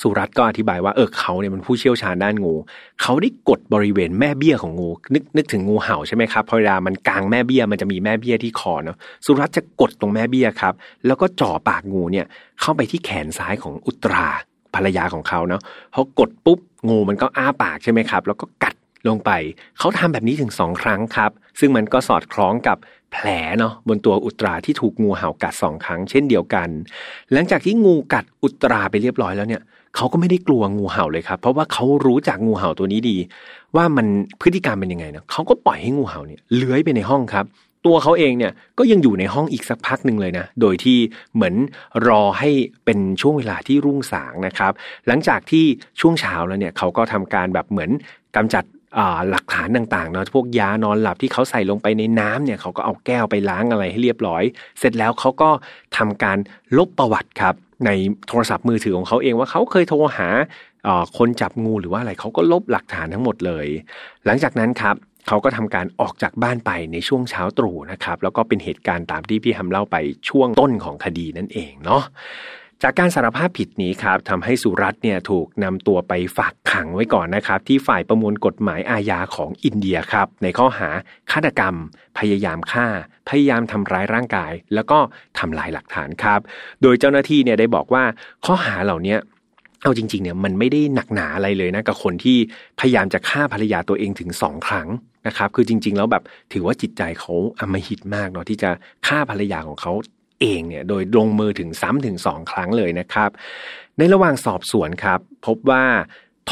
สุรัตก็อธิบายว่าเออเขาเนี่ยมันผู้เชี่ยวชาญด้านงู เขาได้กดบริเวณแม่เบี้ยของงู นึกนึกถึงงูเห่าใช่ไหมครับพอเวลามันกลางแม่เบี้ยมันจะมีแม่เบี้ยที่คอเนาะสุรัตจะกดตรงแม่เบี้ยครับ แล้วก็จ่อปากงูเนี่ยเข้าไปที่แขนซ้ายของอุตราภรรยาของเขาเนาะพอกดปุ๊บงูมันก็อ้าปากใช่ไหมครับ แล้วก็กัดลงไป เขาทำแบบนี้ถึงสองครั้งครับ ซึ่งมันก็สอดคล้องกับแผลเนาะบนตัวอุตราที่ถูกงูเห่ากัดสองครั้งเช่นเดียวกัน หลังจากที่งูกัดอุตราไปเรียบร้อยแล้วเนี่ย เขาก็ไม่ได้กลัวงูเห่าเลยครับ เพราะว่าเขารู้จักงูเห่าตัวนี้ดี ว่ามันพฤติกรรมเป็นยังไงนะเขาก็ปล่อยให้งูเห่าเนี่ยเลื้อยไปในห้องครับ ตัวเขาเองเนี่ยก็ยังอยู่ในห้องอีกสักพักหนึ่งเลยนะ โดยที่เหมือนรอให้เป็นช่วงเวลาที่รุ่งสางนะครับ หลังจากที่ช่วงเช้าแล้วเนี่ยเขาก็ทำการแบบเหมือนกำจัด หลักฐานต่างๆเนาะพวกยานอนหลับที่เขาใส่ลงไปในน้ำเนี่ยเขาก็เอาแก้วไปล้างอะไรให้เรียบร้อย เสร็จแล้วเขาก็ทำการลบประวัติครับ ในโทรศัพท์มือถือของเขาเองว่าเขาเคยโทรหาคนจับงูหรือว่าอะไรเขาก็ลบหลักฐานทั้งหมดเลย หลังจากนั้นครับเขาก็ทำการออกจากบ้านไปในช่วงเช้าตรู่นะครับ แล้วก็เป็นเหตุการณ์ตามที่พี่ฮัมเล่าไปช่วงต้นของคดีนั่นเองเนาะ จากการสารภาพผิดนี้ครับทำให้สุรัตน์เนี่ยถูกนำตัวไปฝากขังไว้ก่อนนะครับ ที่ฝ่ายประมวลกฎหมายอาญาของอินเดียครับ ในข้อหาฆาตกรรม พยายามฆ่า พยายามทำร้ายร่างกาย แล้วก็ทำลายหลักฐานครับ โดยเจ้าหน้าที่เนี่ยได้บอกว่าข้อหาเหล่านี้เอาจริงๆเนี่ยมันไม่ได้หนักหนาอะไรเลยนะกับคนที่พยายามจะฆ่าภรรยาตัวเองถึงสองครั้งนะครับ คือจริง ๆ แล้วแบบถือว่าจิตใจเขาอมหิตมากเนาะที่จะฆ่าภรรยาของเขา เองเนี่ยโดยลงมือถึงซ้ำถึงสองครั้งเลยนะครับ ในระหว่างสอบสวนครับ พบว่า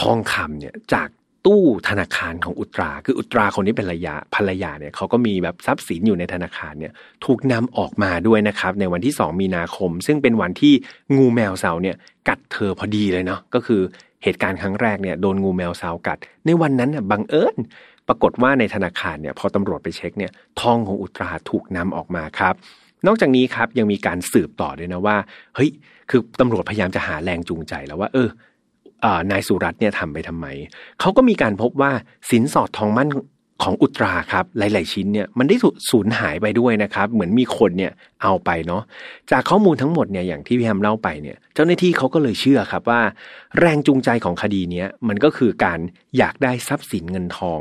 ทองคำเนี่ยจากตู้ธนาคารของอุตรา คืออุตราคนนี้เป็นรรยาภรรยาเนี่ยเขาก็มีแบบทรัพย์สินอยู่ในธนาคารเนี่ยถูกนำออกมาด้วยนะครับ ในวันที่ 2 มีนาคม ซึ่งเป็นวันที่งูแมวเสาเนี่ยกัดเธอพอดีเลยเนาะก็คือเหตุการณ์ครั้งแรกเนี่ยโดนงูแมวเสากัด ในวันนั้นน่ยบังเอิญปรากฏว่าในธนาคารเนี่ยพอตำรวจไปเช็คเนี่ยทองของอุตราถูกนำออกมาครับ นอกจากนี้ครับยังมีการสืบต่อด้วยนะว่าเฮ้ยคือตำรวจพยายามจะหาแรงจูงใจแล้วว่า เออนายสุรัตน์เนี่ยทำไปทำไมเขาก็มีการพบว่าสินสอดทองมั่นของอุตราครับ หลาย ๆ ชิ้นเนี่ยมันได้สูญหายไปด้วยนะครับ เหมือนมีคนเนี่ยเอาไปเนาะจากข้อมูลทั้งหมดเนี่ยอย่างที่พี่แฮมเล่าไปเนี่ย เจ้าหน้าที่เขาก็เลยเชื่อครับว่า แรงจูงใจของคดีนี้มันก็คือการอยากได้ทรัพย์สินเงินทอง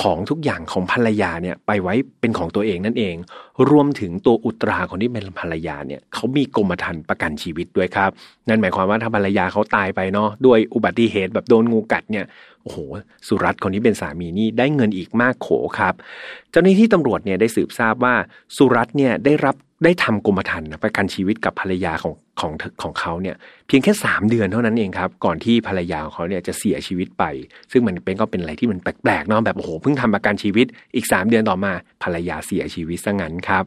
ของทุกอย่างของภรรยาเนี่ยไปไว้เป็นของตัวเองนั่นเอง รวมถึงตัวอุตราคนที่เป็นภรรยาเนี่ยเขามีกรมธรรม์ประกันชีวิตด้วยครับ นั่นหมายความว่าถ้าภรรยาเขาตายไปเนาะด้วยอุบัติเหตุแบบโดนงูกัดเนี่ยโอ้โหสุรัตน์คนที่เป็นสามีนี่ได้เงินอีกมากโขครับ เจ้าหน้าที่ตำรวจเนี่ยได้สืบทราบว่าสุรัตน์เนี่ยได้รับ ได้ทำกรมธรรม์ประกันชีวิตกับภรรยาของของของเขาเนี่ยเพียงแค่3เดือนเท่านั้นเองครับก่อนที่ภรรยาของเขาเนี่ยจะเสียชีวิตไป ซึ่งมันเป็นก็เป็นอะไรที่มันแปลกๆเนาะแบบโอ้โหเพิ่งทำประกันชีวิตอีก3เดือนต่อมาภรรยาเสียชีวิตซะงั้นครับ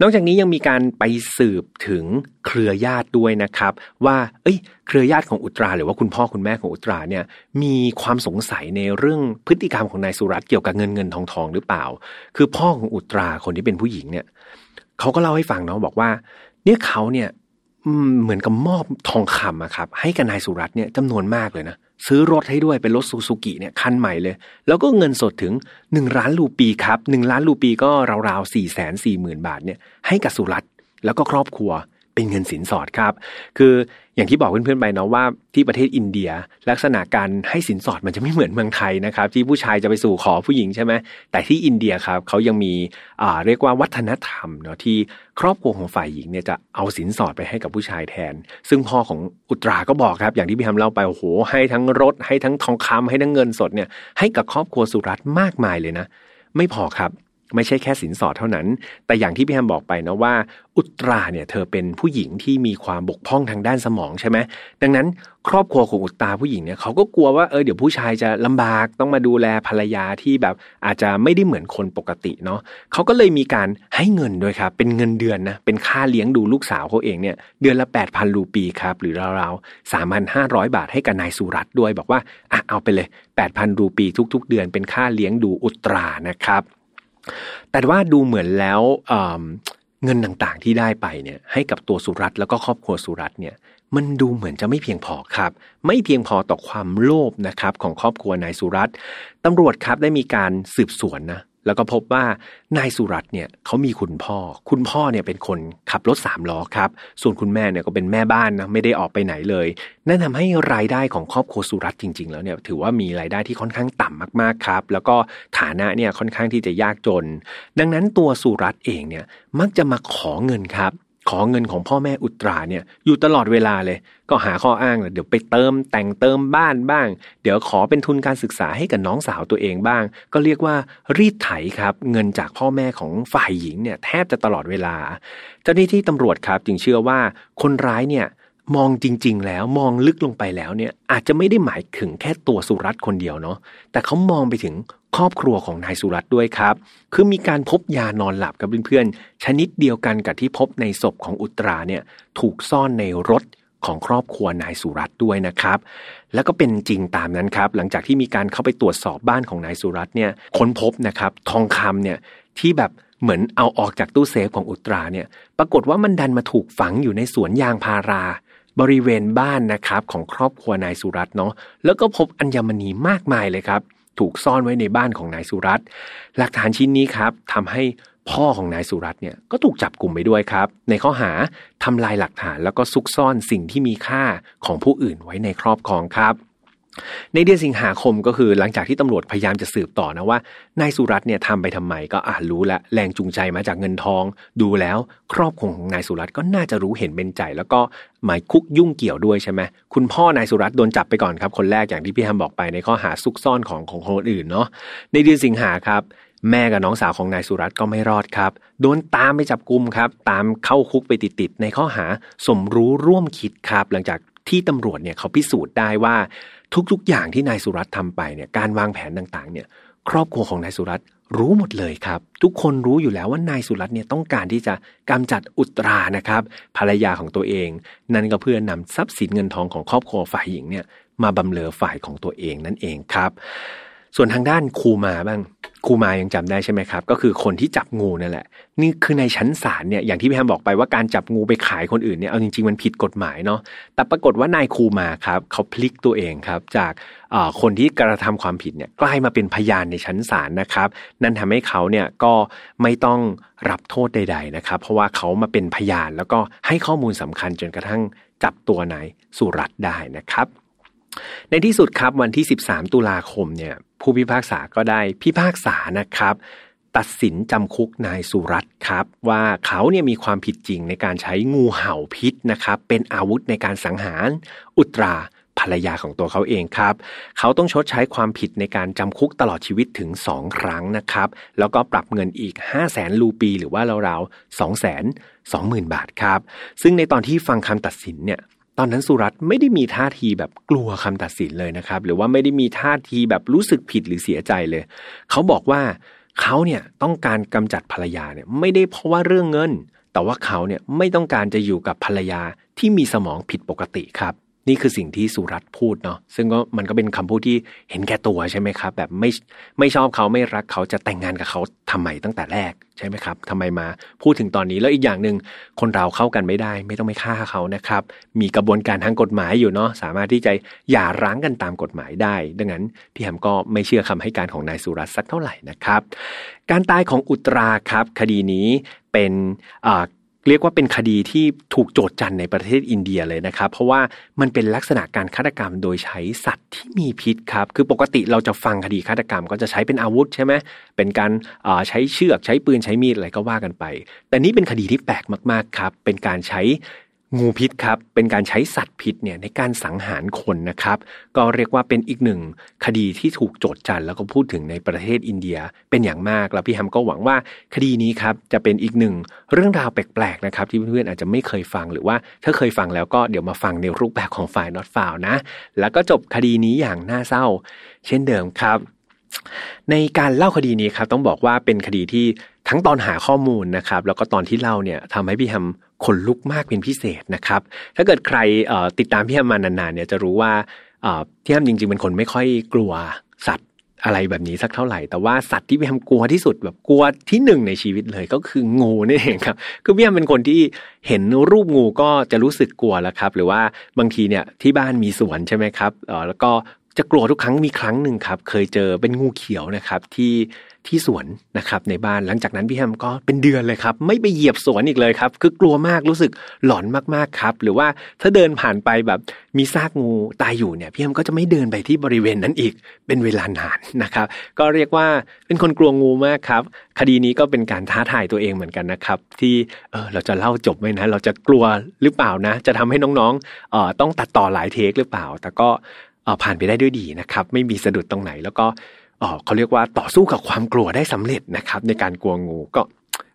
นอกจากนี้ยังมีการไปสืบถึงเครือญาติด้วยนะครับ ว่าเอ้ย เครือญาติของอุตรา หรือว่าคุณพ่อคุณแม่ของอุตราเนี่ยมีความสงสัยในเรื่องพฤติกรรมของนายสุรัตน์เกี่ยวกับเงินเงินทองทองหรือเปล่า คือพ่อของอุตราคนที่เป็นผู้หญิงเนี่ย เขาก็เล่าให้ฟังเนาะบอกว่า เนี่ยเขาเนี่ยเหมือนกับมอบทองคำอะครับ ให้กับนายสุรัตน์เนี่ยจำนวนมากเลยนะซื้อรถให้ด้วยเป็นรถซูซูกิเนี่ยคันใหม่เลย แล้วก็เงินสดถึงหนึ่งล้านลูปีครับหนึ่งล้านลูปีก็ราวๆสี่แสนสี่หมื่นบาทเนี่ยให้กับสุรัตน์แล้วก็ครอบครัว เป็นเงินสินสอดครับ คืออย่างที่บอกเพื่อนๆไปเนาะว่าที่ประเทศอินเดียลักษณะการให้สินสอดมันจะไม่เหมือนเมืองไทยนะครับ ที่ผู้ชายจะไปสู่ขอผู้หญิงใช่ไหมแต่ที่อินเดียครับเขายังมีอ่าเรียกว่าวัฒนธรรมเนาะที่ครอบครัวของฝ่ายหญิงเนี่ยจะเอาสินสอดไปให้กับผู้ชายแทน ซึ่งพ่อของอุตราก็บอกครับ อย่างที่พี่ทำเล่าไปโอ้โหให้ทั้งรถ ให้ทั้งทองคำให้ทั้งเงินสดเนี่ยให้กับครอบครัวสุรัตน์มากมายเลยนะ ไม่พอครับ ไม่ใช่แค่สินสอดเท่านั้น แต่อย่างที่พี่แฮมบอกไปนะว่า อุตราเนี่ยเธอเป็นผู้หญิงที่มีความบกพร่องทางด้านสมองใช่ไหมดังนั้น ครอบครัวของอุตราผู้หญิงเนี่ยเขาก็กลัวว่าเออเดี๋ยวผู้ชายจะลำบากต้องมาดูแลภรรยาที่แบบอาจจะไม่ได้เหมือนคนปกติเนาะเขาก็เลยมีการให้เงินด้วยครับ เป็นเงินเดือนนะเป็นค่าเลี้ยงดูลูกสาวเขาเองเนี่ยเดือนละ 8 0 0 0รูปีครับหรือราวๆสามพันห้าร้อยบาทให้กับนายสุรัตด้วยบอกว่าอะเอาไปเลย 8 0 0 0รูปีทุก ๆ เดือนเป็นค่าเลี้ยงดูอุตรานะครับ แต่ว่าดูเหมือนแล้วเงินต่างๆที่ได้ไปเนี่ยให้กับตัวสุรัตน์แล้วก็ครอบครัวสุรัตน์เนี่ยมันดูเหมือนจะไม่เพียงพอครับ ไม่เพียงพอต่อความโลภนะครับของครอบครัวนายสุรัตน์ตำรวจครับได้มีการสืบสวนนะ แล้วก็พบว่านายสุรัตน์เนี่ยเขามีคุณพ่อ คุณพ่อเนี่ยเป็นคนขับรถสามล้อครับ ส่วนคุณแม่เนี่ยก็เป็นแม่บ้านนะไม่ได้ออกไปไหนเลย นั่นทำให้รายได้ของครอบครัวสุรัตน์จริง ๆ แล้วเนี่ยถือว่ามีรายได้ที่ค่อนข้างต่ำมากๆครับ แล้วก็ฐานะเนี่ยค่อนข้างที่จะยากจน ดังนั้นตัวสุรัตน์เองเนี่ยมักจะมาขอเงินครับ ขอเงินของพ่อแม่อุตราเนี่ยอยู่ตลอดเวลาเลย ก็หาข้ออ้างเลยเดี๋ยวไปเติมแต่งเติมบ้านบ้าง เดี๋ยวขอเป็นทุนการศึกษาให้กับน้องสาวตัวเองบ้าง ก็เรียกว่ารีดไถครับ เงินจากพ่อแม่ของฝ่ายหญิงเนี่ยแทบจะตลอดเวลา เจ้าหน้าที่ตำรวจครับจึงเชื่อว่าคนร้ายเนี่ย มองจริง ๆ แล้วมองลึกลงไปแล้วเนี่ย อาจจะไม่ได้หมายถึงแค่ตัวสุรัตน์คนเดียวเนาะแต่เขามองไปถึงครอบครัวของนายสุรัตน์ด้วยครับ คือมีการพบยานอนหลับกับเพื่อนๆชนิดเดียวกันกับที่พบในศพของอุตราเนี่ยถูกซ่อนในรถของครอบครัวนายสุรัตน์ด้วยนะครับ แล้วก็เป็นจริงตามนั้นครับ หลังจากที่มีการเข้าไปตรวจสอบบ้านของนายสุรัตน์เนี่ยค้นพบนะครับ ทองคำเนี่ยที่แบบเหมือนเอาออกจากตู้เซฟของอุตราเนี่ย ปรากฏว่ามันดันมาถูกฝังอยู่ในสวนยางพารา บริเวณบ้านนะครับของครอบครัวนายสุรัตน์เนาะแล้วก็พบอัญมณีมากมายเลยครับ ถูกซ่อนไว้ในบ้านของนายสุรัตน์หลักฐานชิ้นนี้ครับทำให้พ่อของนายสุรัตน์เนี่ยก็ถูกจับกลุ่มไปด้วยครับ ในข้อหาทำลายหลักฐานแล้วก็ซุกซ่อนสิ่งที่มีค่าของผู้อื่นไว้ในครอบครองครับ ในเดือนสิงหาคมก็คือหลังจากที่ตำรวจพยายามจะสืบต่อนะว่านายสุรัตน์เนี่ยทำไปทำไมก็อ่านรู้ละแรงจูงใจมาจากเงินทอง ดูแล้วครอบครัวของนายสุรัตน์ก็น่าจะรู้เห็นเป็นใจ แล้วก็หมายคุกยุ่งเกี่ยวด้วยใช่ไหมคุณพ่อนายสุรัตน์โดนจับไปก่อนครับ คนแรกอย่างที่พี่แฮมบอกไปในข้อหาซุกซ่อนของของคนอื่นเนาะในเดือนสิงหาครับแม่กับน้องสาวของนายสุรัตน์ก็ไม่รอดครับ โดนตามไปจับกลุ่มครับ ตามเข้าคุกไปติดๆในข้อหาสมรู้ร่วมคิดครับ หลังจากที่ตำรวจเนี่ยเขาพิสูจน์ได้ว่า ทุกๆ อย่างที่นายสุรัตน์ทำไปเนี่ยการวางแผนต่างๆ เนี่ยครอบครัวของนายสุรัตน์รู้หมดเลยครับ ทุกคนรู้อยู่แล้วว่านายสุรัตน์เนี่ยต้องการที่จะกำจัดอุตรานะครับ ภรรยาของตัวเอง นั่นก็เพื่อนำทรัพย์สินเงินทองของครอบครัวฝ่ายหญิงเนี่ยมาบำเรอฝ่ายของตัวเองนั่นเองครับ ส่วนทางด้านครูมาบ้างครูมายังจำได้ใช่ไหมครับ ก็คือคนที่จับงูนั่นแหละ นี่คือในชั้นศาลเนี่ยอย่างที่พี่แฮมบอกไปว่าการจับงูไปขายคนอื่นเนี่ยเอาจริงๆมันผิดกฎหมายเนาะแต่ปรากฏว่านายครูมาครับเขาพลิกตัวเองครับ จากคนที่กระทำความผิดเนี่ยกลายมาเป็นพยานในชั้นศาลนะครับ นั่นทำให้เขาเนี่ยก็ไม่ต้องรับโทษใด ๆนะครับ เพราะว่าเขามาเป็นพยานแล้วก็ให้ข้อมูลสำคัญจนกระทั่งจับตัวนายสุรัตได้นะครับ ในที่สุดครับวันที่ 13 ตุลาคมเนี่ย ผู้พิพากษาก็ได้พิพากษานะครับ ตัดสินจำคุกนายสุรัตน์ครับ ว่าเขาเนี่ยมีความผิดจริงในการใช้งูเห่าพิษนะครับ เป็นอาวุธในการสังหาร อุตราภรรยาของตัวเขาเองครับ เขาต้องชดใช้ความผิดในการจำคุกตลอดชีวิตถึง 2 ครั้งนะครับ แล้วก็ปรับเงินอีก 5 0 0แสนลูปี หรือว่าราวๆ2 2 0 0 0 0 บาทครับ ซึ่งในตอนที่ฟังคำตัดสินเนี่ย ตอนนั้นสุรัตไม่ได้มีท่าทีแบบกลัวคำตัดสินเลยนะครับ หรือว่าไม่ได้มีท่าทีแบบรู้สึกผิดหรือเสียใจเลย เขาบอกว่าเขาเนี่ยต้องการกำจัดภรรยาเนี่ยไม่ได้เพราะว่าเรื่องเงิน แต่ว่าเขาเนี่ยไม่ต้องการจะอยู่กับภรรยาที่มีสมองผิดปกติครับ นี่คือสิ่งที่สุรัตพูดเนาะซึ่งก็มันก็เป็นคำพูดที่เห็นแก่ตัวใช่ไหมครับ แบบไม่ไม่ชอบเขาไม่รักเขาจะแต่งงานกับเขาทำไมตั้งแต่แรกใช่ไหมครับทำไมมาพูดถึงตอนนี้แล้วอีกอย่างหนึ่งคนเราเข้ากันไม่ได้ ไม่ต้องไปฆ่าเขานะครับ มีกระบวนการทางกฎหมายอยู่เนาะสามารถที่จะหย่าร้างกันตามกฎหมายได้ ดังนั้นพี่แฮมก็ไม่เชื่อคำให้การของนายสุรัตน์สักเท่าไหร่นะครับ การตายของอุตราครับ คดีนี้เป็น เรียกว่าเป็นคดีที่ถูกโจทจันในประเทศอินเดียเลยนะครับ เพราะว่ามันเป็นลักษณะการฆาตกรรมโดยใช้สัตว์ที่มีพิษครับ คือปกติเราจะฟังคดีฆาตกรรมก็จะใช้เป็นอาวุธใช่ไหมเป็นการใช้เชือกใช้ปืนใช้มีดอะไรก็ว่ากันไป แต่นี้เป็นคดีที่แปลกมากๆครับ เป็นการใช้ งูพิษครับเป็นการใช้สัตว์พิษเนี่ยในการสังหารคนนะครับ ก็เรียกว่าเป็นอีกหนึ่งคดีที่ถูกโจทจันแล้วก็พูดถึงในประเทศอินเดียเป็นอย่างมากแล้วพี่ฮัมก็หวังว่าคดีนี้ครับจะเป็นอีกหนึ่งเรื่องราวแปลกๆนะครับที่เพื่อนๆอาจจะไม่เคยฟังหรือว่าถ้าเคยฟังแล้วก็เดี๋ยวมาฟังในรูปแบบของฝ่ายนอตฟาวนะแล้วก็จบคดีนี้อย่างน่าเศร้า เช่นเดิมครับ ในการเล่าคดีนี้ครับต้องบอกว่าเป็นคดีที่ทั้งตอนหาข้อมูลนะครับ แล้วก็ตอนที่เล่าเนี่ยทำให้พี่ฮัม ขนลุกมากเป็นพิเศษนะครับ ถ้าเกิดใครติดตามพี่ฮัมมานานๆเนี่ยจะรู้ว่าพี่ฮัมจริงๆเป็นคนไม่ค่อยกลัวสัตว์อะไรแบบนี้สักเท่าไหร่ แต่ว่าสัตว์ที่พี่แฮมกลัวที่สุดแบบกลัวที่หนึ่งในชีวิตเลยก็คืองูนี่เองครับ คือพี่แฮมเป็นคนที่เห็นรูปงูก็จะรู้สึกกลัวแล้วครับ หรือว่าบางทีเนี่ยที่บ้านมีสวนใช่ไหมครับแล้วก็จะกลัวทุกครั้งมีครั้งหนึ่งครับ เคยเจอเป็นงูเขียวนะครับที่ ที่สวนนะครับในบ้านหลังจากนั้นพี่แฮมก็เป็นเดือนเลยครับ ไม่ไปเหยียบสวนอีกเลยครับ คือกลัวมากรู้สึกหลอนมากๆครับ หรือว่าถ้าเดินผ่านไปแบบมีซากงูตายอยู่เนี่ยพี่แฮมก็จะไม่เดินไปที่บริเวณนั้นอีกเป็นเวลานานนะครับ ก็เรียกว่าเป็นคนกลัวงูมากครับ คดีนี้ก็เป็นการท้าทายตัวเองเหมือนกันนะครับ ที่เออเราจะเล่าจบไหมนะ เราจะกลัวหรือเปล่านะ จะทำให้น้องๆเอ่อต้องตัดต่อหลายเทคหรือเปล่า แต่ก็เออผ่านไปได้ด้วยดีนะครับ ไม่มีสะดุดตรงไหนแล้วก็ เขาเรียกว่าต่อสู้กับความกลัวได้สำเร็จนะครับ ในการกลัวงูก็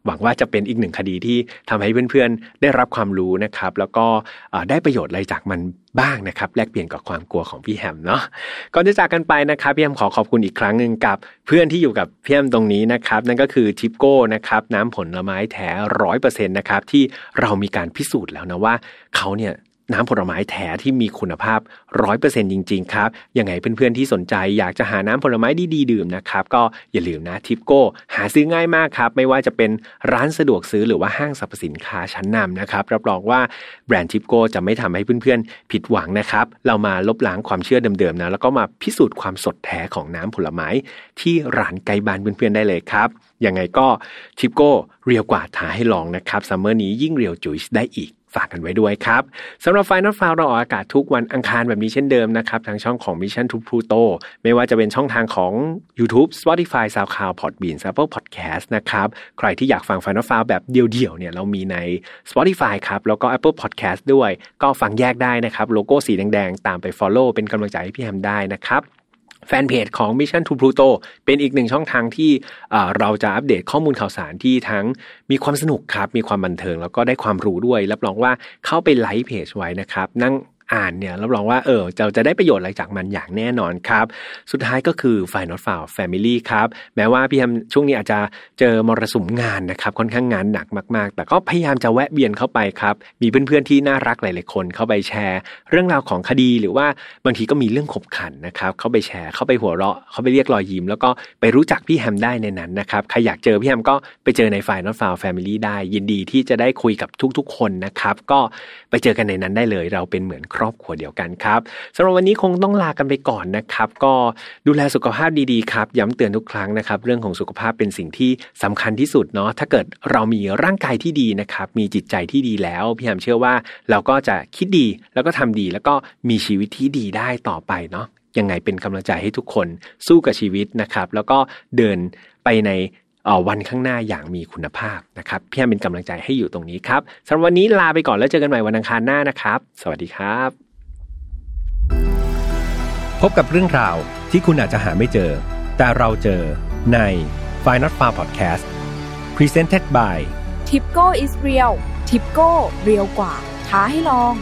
หวังว่าจะเป็นอีกหนึ่งคดีที่ทำให้เพื่อนๆ ได้รับความรู้นะครับ แล้วก็ได้ประโยชน์อะไรจากมันบ้างนะครับ แลกเปลี่ยนกับความกลัวของพี่แฮมเนาะก่อนจะจากกันไปนะครับพี่แฮมขอขอบคุณอีกครั้งหนึ่งกับเพื่อนที่อยู่กับพี่แฮมตรงนี้นะครับ นั่นก็คือทิปโก้นะครับน้ำผลไม้แท้ร้อยเปอร์เซ็นต์นะครับที่เรามีการพิสูจน์แล้วนะว่าเขาเนี่ย น้ำผลไม้แท้ที่มีคุณภาพร้อยเปอร์เซ็นจริง ๆ ครับ ยังไงเพื่อนๆที่สนใจอยากจะหาน้ำผลไม้ดีๆ ดื่มนะครับ ก็อย่าลืมนะทิปโก้ หาซื้อง่ายมากครับ ไม่ว่าจะเป็นร้านสะดวกซื้อหรือว่าห้างสรรพสินค้าชั้นนำนะครับ รับรองว่าแบรนด์ทิปโก้จะไม่ทำให้เพื่อนๆ ผิดหวังนะครับ เรามาลบล้างความเชื่อเดิมๆนะแล้วก็มาพิสูจน์ความสดแท้ของน้ำผลไม้ ที่ร้านใกล้บ้านเพื่อนๆได้เลยครับยังไงก็ทิปโก้ real กว่าท้าให้ลองนะครับ summer นี้ยิ่ง real juice ได้อีก ฝากกันไว้ด้วยครับสำหรับ File Not Found เราออกอากาศทุกวันอังคารแบบนี้เช่นเดิมนะครับทางช่องของ Mission to Pluto ไม่ว่าจะเป็นช่องทางของ YouTube Spotify SoundCloud Podbean Apple Podcast นะครับใครที่อยากฟังไฟนอลฟาวแบบเดี่ยวๆเนี่ยเรามีใน Spotify ครับแล้วก็ Apple Podcast ด้วย ก็ฟังแยกได้นะครับโลโก้สีแดงๆ ตามไป Follow เป็นกำลังใจให้พี่แฮมได้นะครับ แฟนเพจของ Mission to Pluto เป็นอีกหนึ่งช่องทางที่เราจะอัปเดตข้อมูลข่าวสารที่ทั้งมีความสนุกครับ มีความบันเทิงแล้วก็ได้ความรู้ด้วย รับรองว่าเข้าไปไลค์เพจไว้นะครับ นั่ง อ่านเนี่ยรับรองว่าเออจะจะได้ประโยชน์อะไรจากมันอย่างแน่นอนครับ สุดท้ายก็คือ Final f i l e Family ครับ แม้ว่าพี่แฮมช่วงนี้อาจจะเจอมรสุมงานนะครับ ค่อนข้างงานหนักมาก ๆ แต่ก็พยายามจะแวะเวียนเข้าไปครับ มีเพื่อนๆที่น่ารักหลายๆคนเข้าไปแชร์ เรื่องราวของคดีหรือว่าบางทีก็มีเรื่องขบขันนะครับเข้าไปแชร์เข้าไปหัวเราะเข้าไปเรียกรอยยิ้ม แล้วก็ไปรู้จักพี่แฮมได้ในนั้นนะครับใครอยากเจอพี่แฮมก็ไปเจอใน Final f i l e Family ได้ ยินดีที่จะได้คุยกับทุกๆ คนนะครับก็ไปเจอกันในนั้นได้เลย เราเป็นเหมือนครอบครัวเดียวกันครับสำหรับวันนี้คงต้องลากันไปก่อนนะครับ ก็ดูแลสุขภาพดีๆครับ ย้ำเตือนทุกครั้งนะครับ เรื่องของสุขภาพเป็นสิ่งที่สำคัญที่สุดเนาะถ้าเกิดเรามีร่างกายที่ดีนะครับ มีจิตใจที่ดีแล้วพี่แฮมเชื่อว่าเราก็จะคิดดีแล้วก็ทำดีแล้วก็มีชีวิตที่ดีได้ต่อไปเนาะยังไงเป็นกำลังใจให้ทุกคนสู้กับชีวิตนะครับ แล้วก็เดินไปใน วันข้างหน้าอย่างมีคุณภาพนะครับพี่แฮมเป็นกำลังใจให้อยู่ตรงนี้ครับสำหรับวันนี้ลาไปก่อนแล้วเจอกันใหม่วันอังคารหน้านะครับ สวัสดีครับ พบกับเรื่องราวที่คุณอาจจะหาไม่เจอ แต่เราเจอใน f i n a l f a r Podcast Presented by t i p โก้ is real ทิปโก้เรียวกว่าท้าให้ลอง